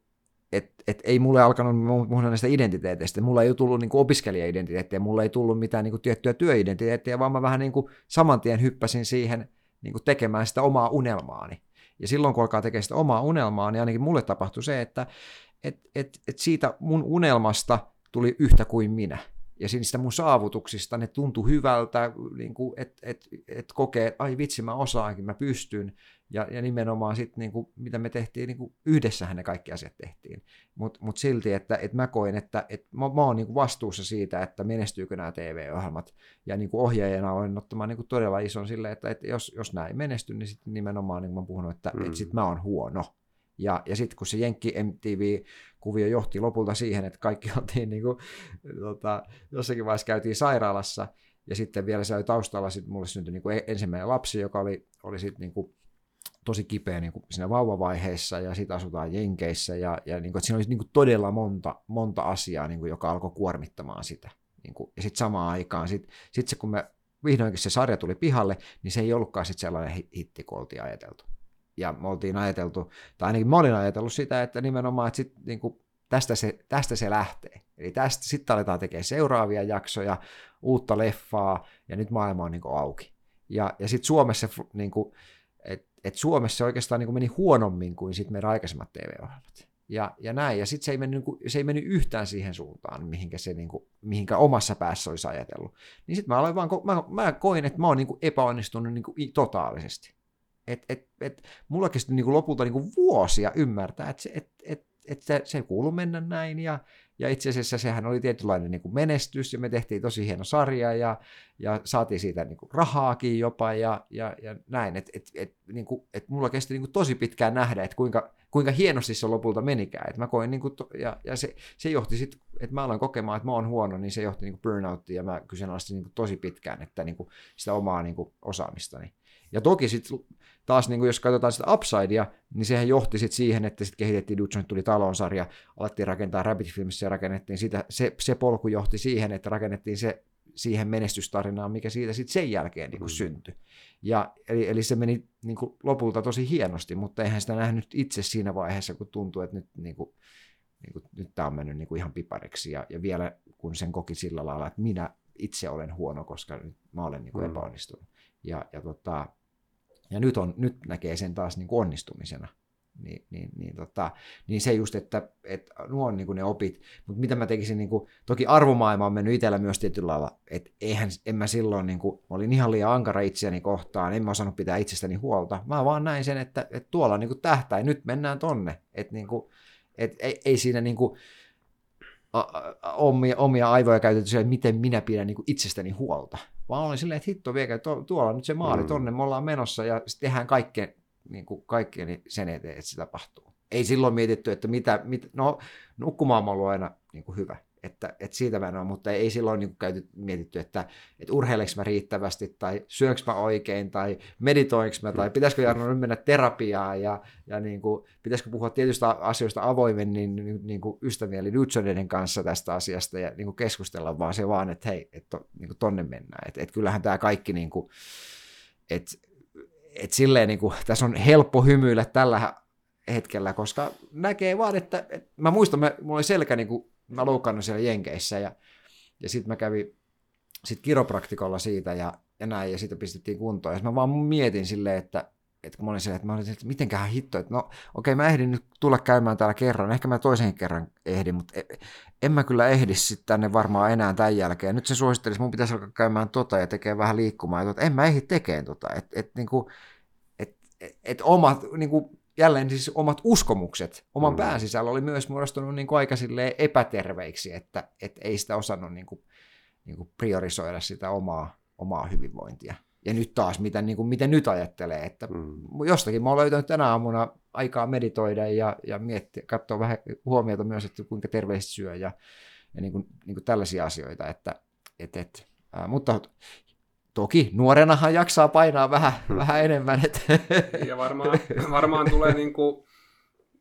et, et ei mulle alkanut puhua näistä identiteeteistä. Mulla ei tullut niin opiskelijaidentiteettiä, mulla ei tullut mitään niin kuin tiettyä työidentiteettiä, vaan mä vähän niin kuin saman tien hyppäsin siihen niin kuin tekemään sitä omaa unelmaani. Ja silloin kun alkaa tekemään sitä omaa unelmaa, niin ainakin mulle tapahtui se, että et, et, et siitä mun unelmasta tuli yhtä kuin minä. Ja niistä mun saavutuksista ne tuntui hyvältä, niin että et, et kokee, että ai vitsi mä osaankin, mä pystyn. Ja, ja nimenomaan sitten, niin kuin, mitä me tehtiin, niin kuin yhdessähän ne kaikki asiat tehtiin. Mutta mut silti, että et mä koin, että et mä, mä oon niin kuin vastuussa siitä, että menestyykö nämä TV-ohjelmat. Ja niin kuin ohjaajana olen ottamaan niin kuin todella ison sille, että et jos, jos näin ei menesty, niin sitten nimenomaan niin kuin mä puhunut, että mm. et sit mä oon huono. Ja, ja sitten kun se Jenkki MTV-kuvio johti lopulta siihen, että kaikki oltiin niin kuin, tota, jossakin vaiheessa käytiin sairaalassa, ja sitten vielä se oli taustalla, sitten mulle syntyi niin kuin e-, ensimmäinen lapsi, joka oli, oli sitten niin kuin tosi kipeä niin kuin siinä vauvavaiheessa, ja sitten asutaan Jenkeissä, ja, ja niin kuin, että siinä oli niin kuin todella monta, monta asiaa, niin kuin, joka alkoi kuormittamaan sitä. Niin kuin, ja sitten samaan aikaan, sitten sit se, kun me vihdoinkin se sarja tuli pihalle, niin se ei ollutkaan sitten sellainen hitti, kun oltiin ajateltu ja me oltiin ajateltu, tai ainakin mä olin ajatellut sitä, että nimenomaan, että sit, niin kuin, tästä, se, tästä se lähtee. Eli tästä sitten aletaan tekemään seuraavia jaksoja, uutta leffaa, ja nyt maailma on niin kuin, auki. Ja, ja sitten Suomessa, niin kuin, et, et Suomessa oikeastaan niin kuin meni huonommin kuin sit meidän aikaisemmat TV-ohjelmat. Ja, ja näin, ja sitten se, ei niin se ei mennyt yhtään siihen suuntaan, mihinkä, se, niin kuin, mihinkä omassa päässä olisi ajatellut. Niin sitten mä, mä, mä koin, että mä oon niin kuin epäonnistunut niin kuin totaalisesti. Et, et, et, mulla kesti niin kuin lopulta niin kuin vuosia ymmärtää, että se, et, et, et se, se kuuluu mennä näin ja, ja itse asiassa sehän oli tietynlainen niin kuin menestys ja me tehtiin tosi hieno sarja ja, ja saatiin siitä niin kuin rahaakin jopa ja, ja, ja näin. Että et, et, niin kuin, et mulla kesti niin kuin tosi pitkään nähdä, että kuinka, kuinka hienosti se lopulta menikään. Et mä koin, niin kuin, ja, ja se, se johti sitten, että mä aloin kokemaan, että mä oon huono, niin se johti niin kuin burnouttiin ja mä kyseenalaistin niin kuin tosi pitkään että niin kuin sitä omaa niin kuin osaamistani. Ja toki sitten taas niin kuin jos katsotaan sitä upsidea, niin sehän johti sitten siihen, että sitten kehitettiin Dutchon, tuli talonsarja, alettiin rakentaa Rabbit Filmissa ja rakennettiin sitä, se, se polku johti siihen, että rakennettiin se siihen menestystarinaan, mikä siitä sitten sen jälkeen niin kuin mm. syntyi. Ja, eli, eli se meni niin kuin lopulta tosi hienosti, mutta eihän sitä nähnyt itse siinä vaiheessa, kun tuntui, että nyt, niin kuin, niin kuin, nyt tämä on mennyt niin kuin ihan pipariksi. Ja, ja vielä kun sen koki sillä lailla, että minä itse olen huono, koska nyt mä olen niin kuin mm. epäonnistunut. Ja, ja, tota, ja nyt, on, nyt näkee sen taas niin kuin onnistumisena. Niin, niin, niin, tota, niin se just, että, että nuo on niin ne opit, mutta mitä mä tekisin, niin kuin, toki arvomaailma on mennyt itsellä myös tietyllä lailla, että eihän, en mä silloin, niin kuin, mä olin ihan liian ankara itseäni kohtaan, en mä osannut pitää itsestäni huolta, mä vaan näin sen, että, että tuolla on niin tähtäin, nyt mennään tonne, että niin kuin, et ei, ei siinä niin kuin, omia, omia aivoja käytetty siihen, miten minä pidän niin kuin itsestäni huolta. Vaan olin silleen, että hitto viekö, tuolla on nyt se maali, mm. tonne me ollaan menossa ja tehdään kaikkeen, niin kuin kaikkeen sen eteen, että se tapahtuu. Ei silloin mietitty, että mitä, mit, no nukkumaan on ollut aina niin kuin hyvä että, että siitä mä en ole, mutta ei silloin niin käyty, mietitty, että, että urheileks mä riittävästi, tai syöks mä oikein, tai meditoinko mä, tai pitäisikö Jarno nyt mennä terapiaan, ja, ja niin kuin, pitäisikö puhua tietystä asioista avoimen niin, niin, niin kuin ystävien, eli Lutsoneiden kanssa tästä asiasta, ja niin kuin keskustella vaan se vaan, että hei, että niin kuin tonne mennään. Että, että kyllähän tämä kaikki, niin kuin, että, että silleen niin kuin, tässä on helppo hymyillä tällä hetkellä, koska näkee vaan, että, että mä muistan, mä, mulla oli selkä niin kuin mä loukkaannut siellä Jenkeissä ja, ja sitten mä kävin sit kiropraktikolla siitä ja, ja näin, ja sitten pistettiin kuntoon. Ja mä vaan mietin silleen, että, että kun mä olin silleen, että mä olin, että mitenköhän hitto, että no okei, okay, mä ehdin nyt tulla käymään täällä kerran, ehkä mä toisen kerran ehdin, mutta e, en mä kyllä ehdi sitten tänne varmaan enää tämän jälkeen. Nyt se suosittelisi, mun pitäisi alkaa käymään tota ja tekee vähän liikkumaa, että en mä ehdi tekemään tota, että et, niinku, et, et, et omat niinku, jälleen siis omat uskomukset, oman mm. pään sisällä oli myös muodostunut niin kuin aika epäterveiksi, että, että ei sitä osannut niin kuin, niin kuin priorisoida sitä omaa, omaa hyvinvointia. Ja nyt taas, mitä, niin kuin, miten nyt ajattelee, että mm. jostakin mä oon löytänyt tänä aamuna aikaa meditoida ja, ja miettiä, katsoa vähän huomiota myös, että kuinka terveesti syö ja, ja niin kuin, niin kuin tällaisia asioita. Että, et, et, ää, mutta Toki nuorenahan jaksaa painaa vähän, hmm. vähän enemmän. Että. Ja varmaan, varmaan tulee, niin kuin,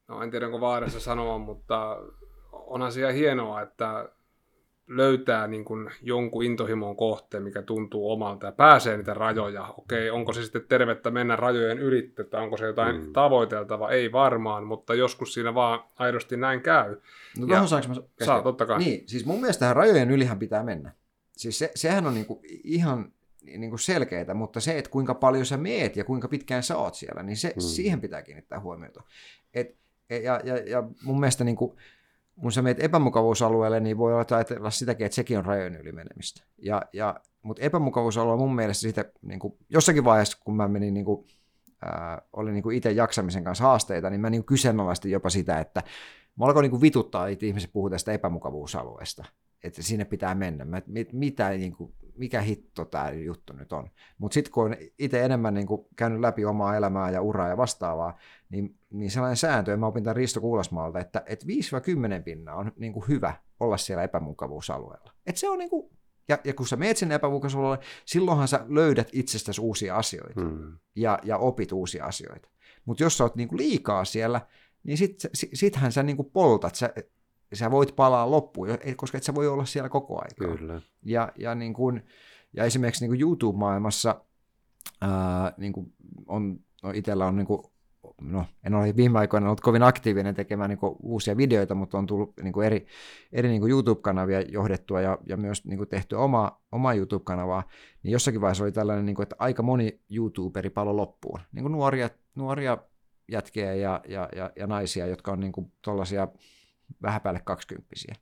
no en tiedä onko vaarassa sanoa, mutta onhan siellä hienoa, että löytää niin kuin jonkun intohimon kohteen, mikä tuntuu omalta ja pääsee niitä rajoja. Okei, onko se sitten tervettä mennä rajojen ylitte tai onko se jotain mm. tavoiteltavaa? Ei varmaan, mutta joskus siinä vaan aidosti näin käy. No ja, saanko mä... Saa, totta kai. Niin, siis mun mielestä rajojen ylihän pitää mennä. Siis se, sehän on niinku ihan niin kuin selkeitä, mutta se, että kuinka paljon sä meet ja kuinka pitkään sä oot siellä, niin se, mm. siihen pitää kiinnittää huomiota. Et, ja, ja, ja mun mielestä niin kuin, kun sä meet epämukavuusalueelle, niin voi olla ajatella sitäkin, että sekin on rajojen yli menemistä. Ja, ja, mutta epämukavuusalue mun mielestä siitä, niin kuin, jossakin vaiheessa, kun mä menin, niin kuin, ää, oli niin kuin itse jaksamisen kanssa haasteita, niin mä niin kyseenalaistin jopa sitä, että mä alkoin niin kuin vituttaa, että ihmiset puhuu tästä epämukavuusalueesta että sinne pitää mennä. Mä, mit, mitä, niin kuin, mikä hitto tämä juttu nyt on. Mutta sitten kun on itse enemmän niin kuin, käynyt läpi omaa elämää ja uraa ja vastaavaa, niin, niin sellainen sääntö, ja mä opin tämän Risto Kuulasmaalta, että, että 5-10 pinnaa on niin kuin, hyvä olla siellä epämukavuusalueella. Et se on niin kuin, ja, ja kun sä meet sinne epämukavuusalueelle, silloinhan sä löydät itsestäsi uusia asioita hmm. ja, ja opit uusia asioita. Mutta jos sä oot niin kuin liikaa siellä, niin sit, sittenhän sä niin kuin poltat, sä sä voit palaa loppuun, koska et sä voi olla siellä koko ajan. Kyllä. Ja, ja, niin kun, ja esimerkiksi niin YouTube-maailmassa ää, niin on, no itsellä on niin kuin, no, en ole viime aikoina ollut kovin aktiivinen tekemään niin uusia videoita, mutta on tullut niin eri, eri niin YouTube-kanavia johdettua ja, ja myös niin kuin tehty oma, oma YouTube-kanavaa, niin jossakin vaiheessa oli tällainen, niin kuin, että aika moni YouTuberi palo loppuun. Niin nuoria, nuoria jätkiä ja, ja, ja, ja naisia, jotka on niin kuin, vähän päälle kaksikymppisiä.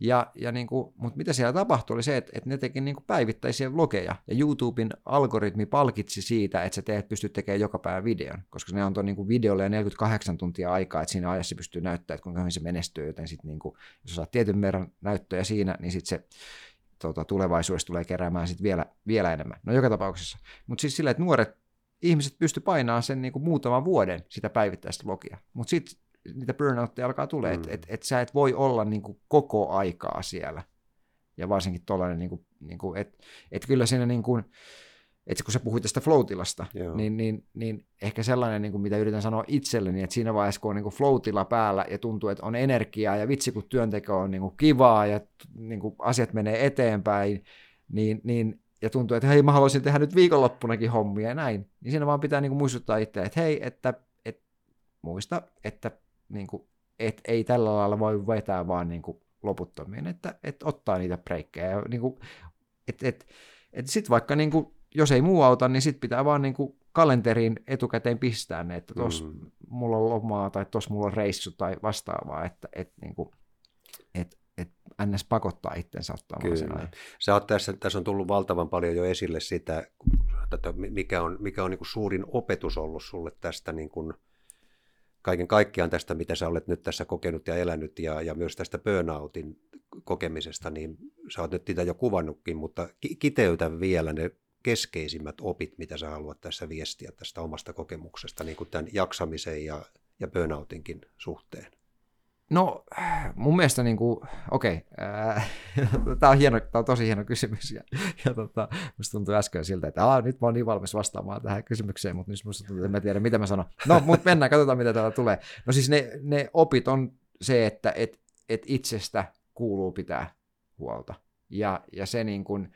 Ja, ja niin kuin, mutta mitä siellä tapahtui oli se, että, että ne teki niin kuin päivittäisiä vlogeja, ja YouTuben algoritmi palkitsi siitä, että sä teet, pystyt tekemään joka päivä videon, koska ne antoi niin kuin videolle 48 tuntia aikaa, että siinä ajassa pystyy näyttämään, että kuinka hyvin se menestyy, joten sitten niin kuin, jos saat tietyn määrän näyttöjä siinä, niin sitten se tota, tulevaisuudessa tulee keräämään sit vielä, vielä enemmän. No joka tapauksessa. Mutta siis sillä, että nuoret ihmiset pysty painamaan sen niin kuin muutaman vuoden sitä päivittäistä logia. Mutta sitten niitä burnoutteja alkaa tulee, mm. että et, et sä et voi olla niin kuin koko aikaa siellä. Ja varsinkin tuollainen, niin kuin, niin kuin, että et kyllä siinä niin kuin, että kun sä puhuit tästä floatilasta, niin, niin, niin ehkä sellainen, niin kuin mitä yritän sanoa itselleni, että siinä vaiheessa, kun on niin kuin floatilla päällä ja tuntuu, että on energiaa ja vitsi, kun työnteko on niin kuin kivaa ja niin kuin asiat menee eteenpäin, niin, niin, ja tuntuu, että hei, mä haluaisin tehdä nyt viikonloppunakin hommia ja näin, niin siinä vaan pitää niin kuin muistuttaa itseä, että hei, että, että muista, että niin kuin, et ei tällä lailla voi vetää vaan niin kuin loputtomiin, että, että ottaa niitä breikkejä. Ja niin kuin, et, et, et sitten vaikka niin kuin, jos ei muu auta, niin sitten pitää vaan niin kuin kalenteriin etukäteen pistää ne, että tuossa mm. mulla on lomaa tai tuossa mulla on reissu tai vastaavaa, että et, niin kuin, et, et ns. pakottaa itsensä ottamaan sen ajan. Sä oot tässä, tässä on tullut valtavan paljon jo esille sitä, että mikä on, mikä on niin kuin suurin opetus ollut sulle tästä niin kuin, kaiken kaikkiaan tästä, mitä sä olet nyt tässä kokenut ja elänyt ja, ja myös tästä burnoutin kokemisesta, niin sä oot nyt sitä jo kuvannutkin, mutta kiteytä vielä ne keskeisimmät opit, mitä sä haluat tässä viestiä tästä omasta kokemuksesta, niin kuin tämän jaksamisen ja, ja burnoutinkin suhteen? No mun mielestä niin kuin, okei, okay, tämä on, hieno, tämä on tosi hieno kysymys ja, ja tota, musta tuntuu äsken siltä, että Aa, nyt mä oon niin valmis vastaamaan tähän kysymykseen, mutta nyt musta tuntuu, että mä tiedän mitä mä sanon. No, mutta mennään, katsotaan mitä täällä tulee. No siis ne, ne opit on se, että et, et itsestä kuuluu pitää huolta ja, ja se niin kuin,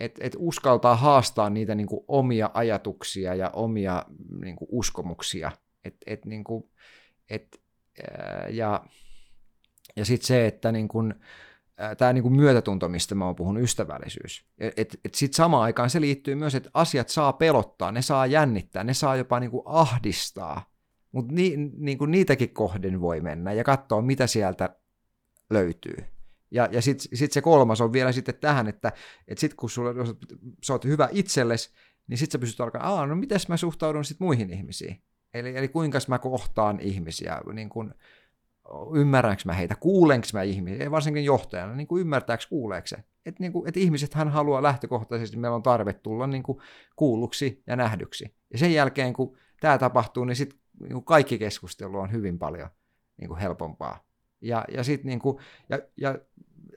että et uskaltaa haastaa niitä niin kuin omia ajatuksia ja omia niin kuin uskomuksia. Et, et, niin kuin, et, ja ja sitten se, että niin kun, tämä niin kuin myötätunto, mistä mä oon puhunut, ystävällisyys. Et, et sitten samaan aikaan se liittyy myös, että asiat saa pelottaa, ne saa jännittää, ne saa jopa niin kuin ahdistaa, mutta ni, niin kuin niitäkin kohden voi mennä ja katsoa, mitä sieltä löytyy. Ja, ja sitten sit se kolmas on vielä sitten tähän, että, että sitten kun sulle, sä oot hyvä itsellesi, niin sitten sä pystyt alkaa, no miten mä suhtaudun sitten muihin ihmisiin. Eli, eli kuinka mä kohtaan ihmisiä, niin kuin, ymmärränkö mä heitä, kuulenko mä ihmisiä, varsinkin johtajana, niin kuin ymmärtääkö, kuuleeko se. Että niin kuin, et ihmiset hän haluaa lähtökohtaisesti, meillä on tarve tulla niin kuin kuulluksi ja nähdyksi. Ja sen jälkeen, kun tämä tapahtuu, niin sitten niin kaikki keskustelu on hyvin paljon niin kuin helpompaa. Ja, ja sitten niin kuin, ja, ja,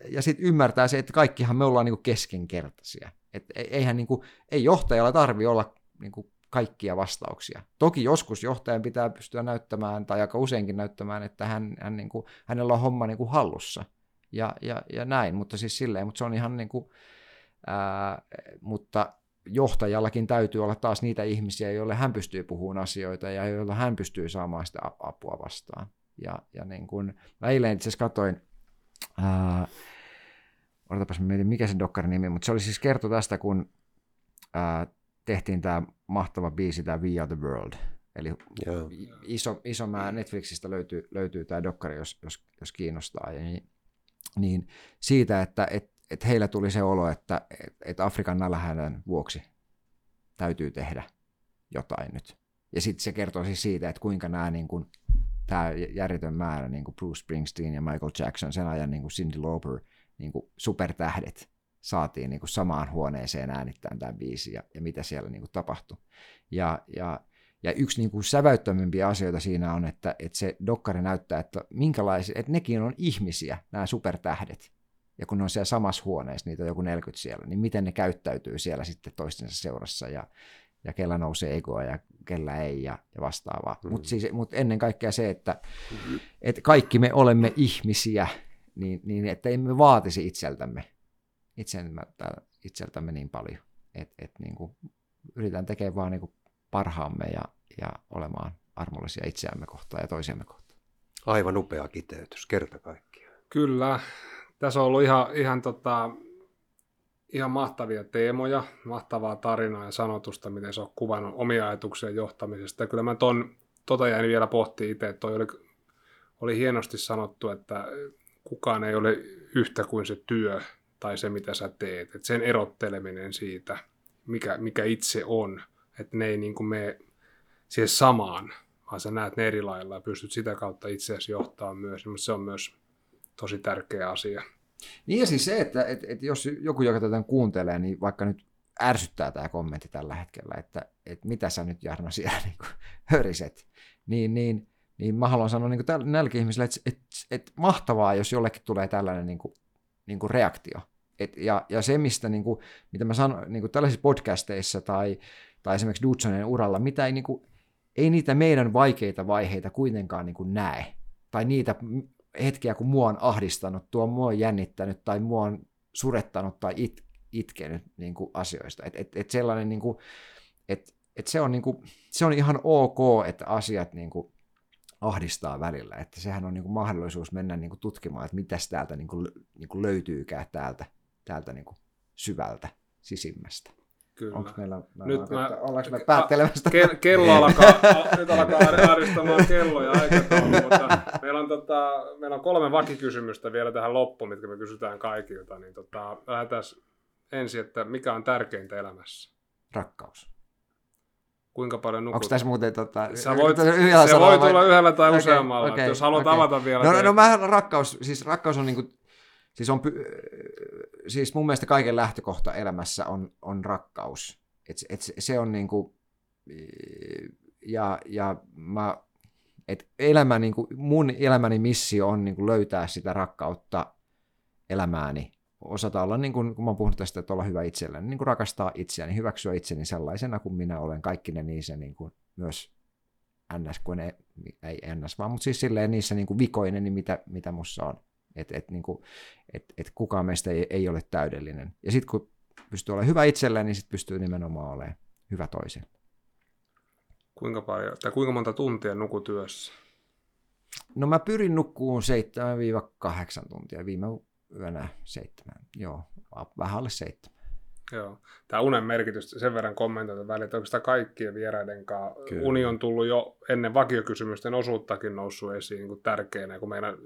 ja sit ymmärtää se, että kaikkihan me ollaan niin kuin keskenkertaisia. Et eihän niin kuin, ei johtajalla tarvi olla niin kuin kaikkia vastauksia. Toki joskus johtajan pitää pystyä näyttämään, tai aika useinkin näyttämään, että hän, hän niin kuin, hänellä on homma niin kuin hallussa. Ja, ja, ja näin, mutta siis silleen, mutta se on ihan niin kuin, ää, mutta johtajallakin täytyy olla taas niitä ihmisiä, joille hän pystyy puhumaan asioita ja joilla hän pystyy saamaan sitä apua vastaan. Ja, ja niin kuin, eilen itse asiassa katsoin, ää, odotapas mä mietin, mikä se dokkarin nimi, mutta se oli siis kerto tästä, kun ää, tehtiin tämä mahtava biisi, tämä We Are The World. Eli Joo. iso, iso määrä Netflixistä löytyy, löytyy tämä dokkari, jos, jos, jos kiinnostaa. Ja niin, niin siitä, että et, et heillä tuli se olo, että et, et Afrikan nälänhädän vuoksi täytyy tehdä jotain nyt. Ja sitten se kertoo siis siitä, että kuinka nämä niin kun, tämä järjetön määrä, niin kuin Bruce Springsteen ja Michael Jackson, sen ajan niin kuin Cindy Lauper, niin kuin supertähdet, saatiin niin kuin samaan huoneeseen äänittämään tämän biisin ja, ja mitä siellä niin kuin tapahtui. Ja, ja, ja yksi niin kuin säväyttämimpiä asioita siinä on, että, että se dokkari näyttää, että minkälaisia, että nekin on ihmisiä, nämä supertähdet. Ja kun ne on siellä samassa huoneessa, niitä on joku 40 siellä, niin miten ne käyttäytyy siellä sitten toistensa seurassa ja, ja kellä nousee egoa ja kellä ei ja, ja vastaavaa. Mm-hmm. Mutta siis, mut ennen kaikkea se, että mm-hmm. et kaikki me olemme ihmisiä, niin, niin että emme vaatisi itseltämme itseltämme niin paljon, että et niin kuin yritetään tekemään vaan niin kuin parhaamme ja, ja olemaan armollisia itseämme kohtaan ja toisiamme kohtaan. Aivan upea kiteytys, kerta kaikkiaan. Kyllä, tässä on ollut ihan, ihan, tota, ihan mahtavia teemoja, mahtavaa tarinaa ja sanotusta, miten se on kuvannut omia ajatuksia johtamisesta. Ja kyllä mä ton, tota jäin vielä pohtimaan itse, että toi oli, oli hienosti sanottu, että kukaan ei ole yhtä kuin se työ, tai se, mitä sä teet. Et sen erotteleminen siitä, mikä, mikä itse on, että ne ei niin kuin mene siihen samaan, vaan sä näet ne eri lailla ja pystyt sitä kautta itseäsi johtaa myös. Mutta se on myös tosi tärkeä asia. Niin ja siis se, että et, et jos joku, joka tätä kuuntelee, niin vaikka nyt ärsyttää tämä kommentti tällä hetkellä, että et mitä sä nyt Jarno siellä niin kuin, höriset, niin, niin, niin mä haluan sanoa niin kuin näillekin ihmisille, että et, et mahtavaa, jos jollekin tulee tällainen niin kuin, niin kuin reaktio. Et, ja, ja se, mistä, niin kuin, mitä mä sanon niin kuin tällaisissa podcasteissa tai, tai esimerkiksi Dudsonen uralla, mitä ei, niin kuin, ei niitä meidän vaikeita vaiheita kuitenkaan niin kuin näe. Tai niitä hetkiä, kun mua on ahdistanut, tuo mua on jännittänyt tai mua on surettanut tai it, itkenyt niin kuin asioista. Et, et, et sellainen, niin kuin, et, et se, on, niin kuin, se on ihan ok, että asiat niin kuin, ahdistaa välillä. Että sehän on niin kuin, mahdollisuus mennä niin kuin, tutkimaan, että mitäs täältä niin kuin, niin kuin löytyykään täältä, täältä niin kuin, syvältä sisimmästä. Kyllä. Onko meillä, mä Nyt mä- ollaanko me päättelemästä? Ke- kello alkaa, nyt alkaa ahdistamaan kello ja aikataulu, mutta meillä on, tota, meillä on kolme vakikysymystä vielä tähän loppuun, mitkä me kysytään kaikilta. Niin tota, lähdetään ensin, että mikä on tärkeintä elämässä? Rakkaus. Kuinka paljon nukut? Onko tässä muuten tota, Sä voit, yhdellä se voi vai- tulla yhdellä tai Okei, useammalla. että jos haluat okei. avata vielä. No, no, te- no mä rakkaus, siis rakkaus on niinku, siis on, siis mun mielestä kaiken lähtökohta elämässä on, on rakkaus. Et, et se- se on niinku, ja, ja mä, et elämä, niinku, mun elämäni missio on niinku löytää sitä rakkautta elämääni. Osata olla, niin kuin, kun mä oon puhunut tästä, että olla hyvä itselleni, niin kuin rakastaa itseäni, hyväksyä itseni sellaisena kuin minä olen, kaikki ne niissä niin kuin myös ns, kun ne, ei ns, vaan mutta siis silleen niissä niin kuin vikoinen, niin mitä, mitä mussa on. Että et, niin kuin, et, et kukaan meistä ei, ei ole täydellinen. Ja sitten kun pystyy olemaan hyvä itselleen, niin sitten pystyy nimenomaan olemaan hyvä toiselle. Kuinka, paljon, tai kuinka monta tuntia nukutyössä? No mä pyrin nukkuun 7-8 tuntia, viime yönä 7, joo, vähän alle 7. Joo. Tämä unen merkitys, sen verran kommentoita välillä, että oikeastaan kaikkien vieraiden kanssa Kyllä. uni on tullut jo ennen vakiokysymysten osuuttakin noussut esiin niin kuin tärkeänä, kun meidän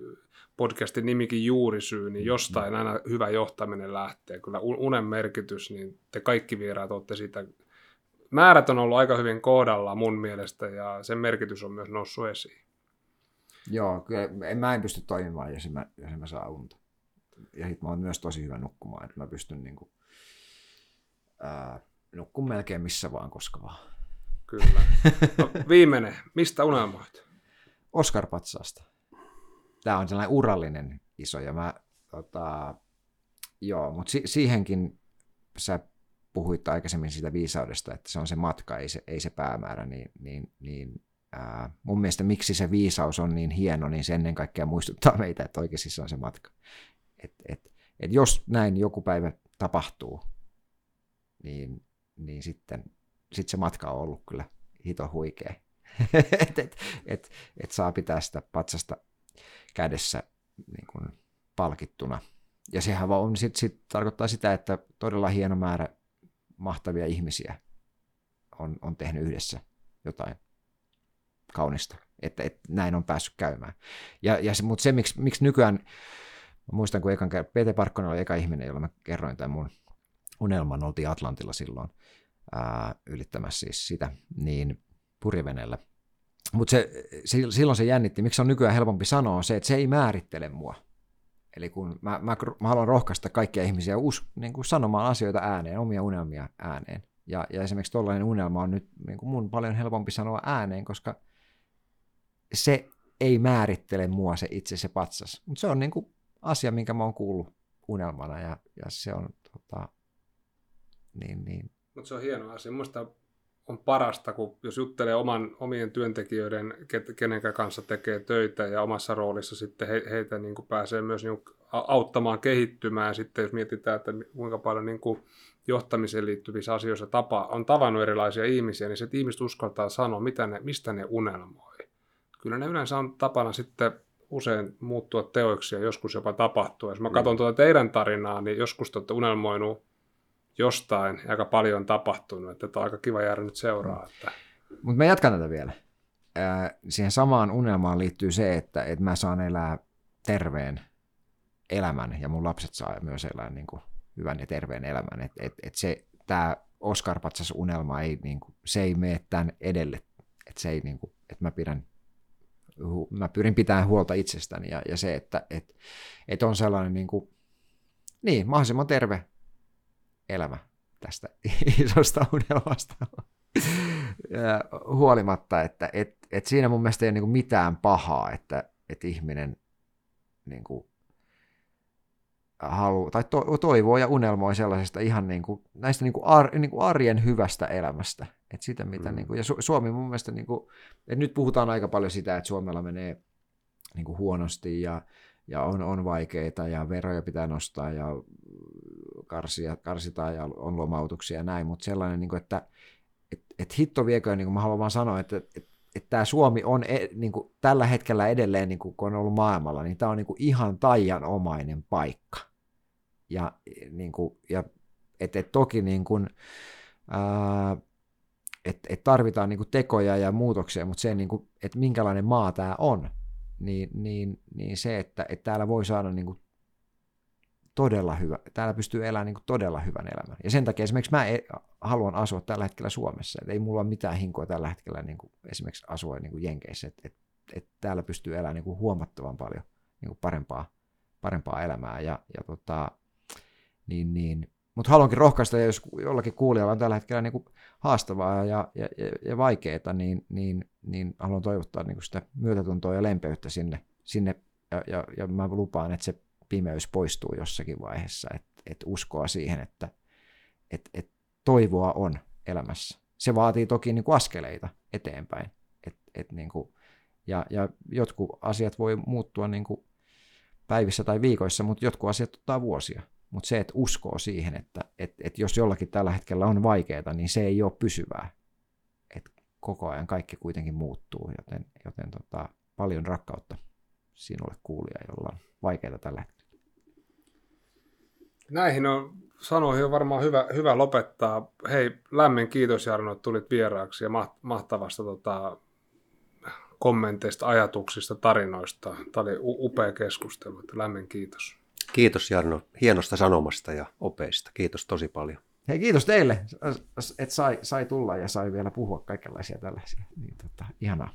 podcastin nimikin juurisyy, niin jostain aina hyvä johtaminen lähtee. Kyllä un- unen merkitys, niin te kaikki vieraat olette siitä, määrät on ollut aika hyvin kohdalla mun mielestä, ja sen merkitys on myös noussut esiin. Joo, kyllä en, mä en pysty toimimaan, jos en mä, jos en mä saa unta. Ja sit mä oon myös tosi hyvä nukkumaan, että mä pystyn niinku, ää, nukkun melkein missä vaan, koska vaan. Kyllä. No, viimeinen, mistä unelmoit? Oscar Patsaasta. Tämä on sellainen urallinen iso, ja mä, tota, joo, mutta si- siihenkin sä puhuit aikaisemmin siitä viisaudesta, että se on se matka, ei se, ei se päämäärä, niin, niin, niin ää, mun mielestä miksi se viisaus on niin hieno, niin se ennen kaikkea muistuttaa meitä, että oikeasti se on se matka. Et, et, et jos näin joku päivä tapahtuu, niin, niin sitten sit se matka on ollut kyllä hito huikea. et, et, et, et saa pitää sitä patsasta kädessä niin kuin palkittuna. Ja sehän vaan on, sit, sit tarkoittaa sitä, että todella hieno määrä mahtavia ihmisiä on, on tehnyt yhdessä jotain kaunista, että, että näin on päässyt käymään. Ja, ja se, mutta se, miksi, miksi nykyään, mä muistan, kun ekan kerran, Pete Parkkonen oli eka ihminen, jolla mä kerroin tämän mun unelman, oltiin Atlantilla silloin ää, ylittämässä siis sitä, niin purjeveneellä. Mutta se, se, silloin se jännitti, miksi on nykyään helpompi sanoa, on se, että se ei määrittele mua. Eli kun mä, mä, mä haluan rohkaista kaikkia ihmisiä us, niin kuin sanomaan asioita ääneen, omia unelmia ääneen. Ja, ja esimerkiksi tuollainen unelma on nyt niin kuin mun paljon helpompi sanoa ääneen, koska se ei määrittele mua se itse se patsas. Mutta se on niin kuin asia, minkä mä oon kuullut unelmana ja, ja se on tota, niin, niin, Mutta se on hieno asia. Minusta on parasta, kun jos juttelee oman, omien työntekijöiden, ket- kenen kanssa tekee töitä ja omassa roolissa sitten he, heitä niin kuin pääsee myös niin kuin auttamaan kehittymään. Sitten jos mietitään, että kuinka paljon niin kuin johtamiseen liittyvissä asioissa tapa, on tavannut erilaisia ihmisiä, niin se, että ihmiset uskaltaa sanoa, mitä ne, mistä ne unelmoi. Kyllä ne yleensä on tapana sitten usein muuttua teoiksi ja joskus jopa tapahtua. Jos mä katson tuota teidän tarinaa, niin joskus te olette unelmoinut jostain ja aika paljon on tapahtunut, että on aika kiva jäädä nyt seuraa. Että... Mutta mä jatkan tätä vielä. Ää, siihen samaan unelmaan liittyy se, että, että mä saan elää terveen elämän ja mun lapset saa myös elää niin kuin hyvän ja terveen elämän. Et, et, et se, tämä Oscar Patsas unelma ei, niin kuin, se ei mene tämän edelle. Et se ei, niin kuin, että mä pidän mä pyrin pitämään huolta itsestäni ja, ja se, että et, et on sellainen niin kuin, niin, mahdollisimman terve elämä tästä isosta unelmasta. Huolimatta, että et, et siinä mun mielestä ei ole niin mitään pahaa, että et ihminen niin kuin halu, tai to, toivoo ja unelmoi sellaisesta ihan niin kuin, näistä niin kuin ar, niin kuin arjen hyvästä elämästä. Et sitä, mitä, mm. niin kuin, ja Su, Suomi mun mielestä, niin kuin, että nyt puhutaan aika paljon sitä, että Suomella menee niin kuin huonosti ja, ja on, on vaikeita ja veroja pitää nostaa ja karsia, karsitaan ja on lomautuksia ja näin, mutta sellainen, niin kuin, että et, et hitto vieköön, niin kuin mä haluan vaan sanoa, että et, et tämä Suomi on e, niin kuin, tällä hetkellä edelleen, niin kuin, kun on ollut maailmalla, niin tämä on niin kuin, ihan taianomainen paikka. Ja, niin kuin, ja et, et toki niin kuin, ää, et, et tarvitaan niin kuin, tekoja ja muutoksia, mutta se, niin kuin, että minkälainen maa tämä on, niin, niin, niin se, että, että täällä voi saada niin kuin, todella hyvä, täällä pystyy elämään niin kuin todella hyvän elämän. Ja sen takia esimerkiksi mä e, haluan asua tällä hetkellä Suomessa. Et ei mulla ole mitään hinkoa tällä hetkellä niin kuin esimerkiksi asua niin kuin Jenkeissä. Että et, et täällä pystyy elämään niin kuin huomattavan paljon niin kuin parempaa, parempaa elämää. Ja, ja tota, niin, niin, mutta haluankin rohkaista, jos jollakin kuulijalla on tällä hetkellä niin kuin haastavaa ja, ja, ja, ja vaikeaa, niin, niin, niin haluan toivottaa niin kuin sitä myötätuntoa ja lempeyttä sinne, sinne ja, ja, ja mä lupaan, että se pimeys poistuu jossakin vaiheessa, että et uskoa siihen, että et, et toivoa on elämässä. Se vaatii toki niin kuin askeleita eteenpäin. Et, et niin kuin, ja, ja jotkut asiat voi muuttua niin kuin päivissä tai viikoissa, mutta jotkut asiat ottaa vuosia. Mutta se, että uskoo siihen, että et, et jos jollakin tällä hetkellä on vaikeaa, niin se ei ole pysyvää. Et koko ajan kaikki kuitenkin muuttuu, joten, joten tota, paljon rakkautta sinulle kuulija, jolla on vaikeaa tällä hetkellä. Näihin on sanoihin on varmaan hyvä, hyvä lopettaa. Hei, lämmin kiitos Jarno, että tulit vieraaksi ja mahtavasta tota, kommenteista, ajatuksista, tarinoista. Tämä oli upea keskustelu, että lämmin kiitos. Kiitos Jarno hienosta sanomasta ja opeista. Kiitos tosi paljon. Hei, kiitos teille, että sai, sai tulla ja sai vielä puhua kaikenlaisia tällaisia. Niin, tota, ihanaa.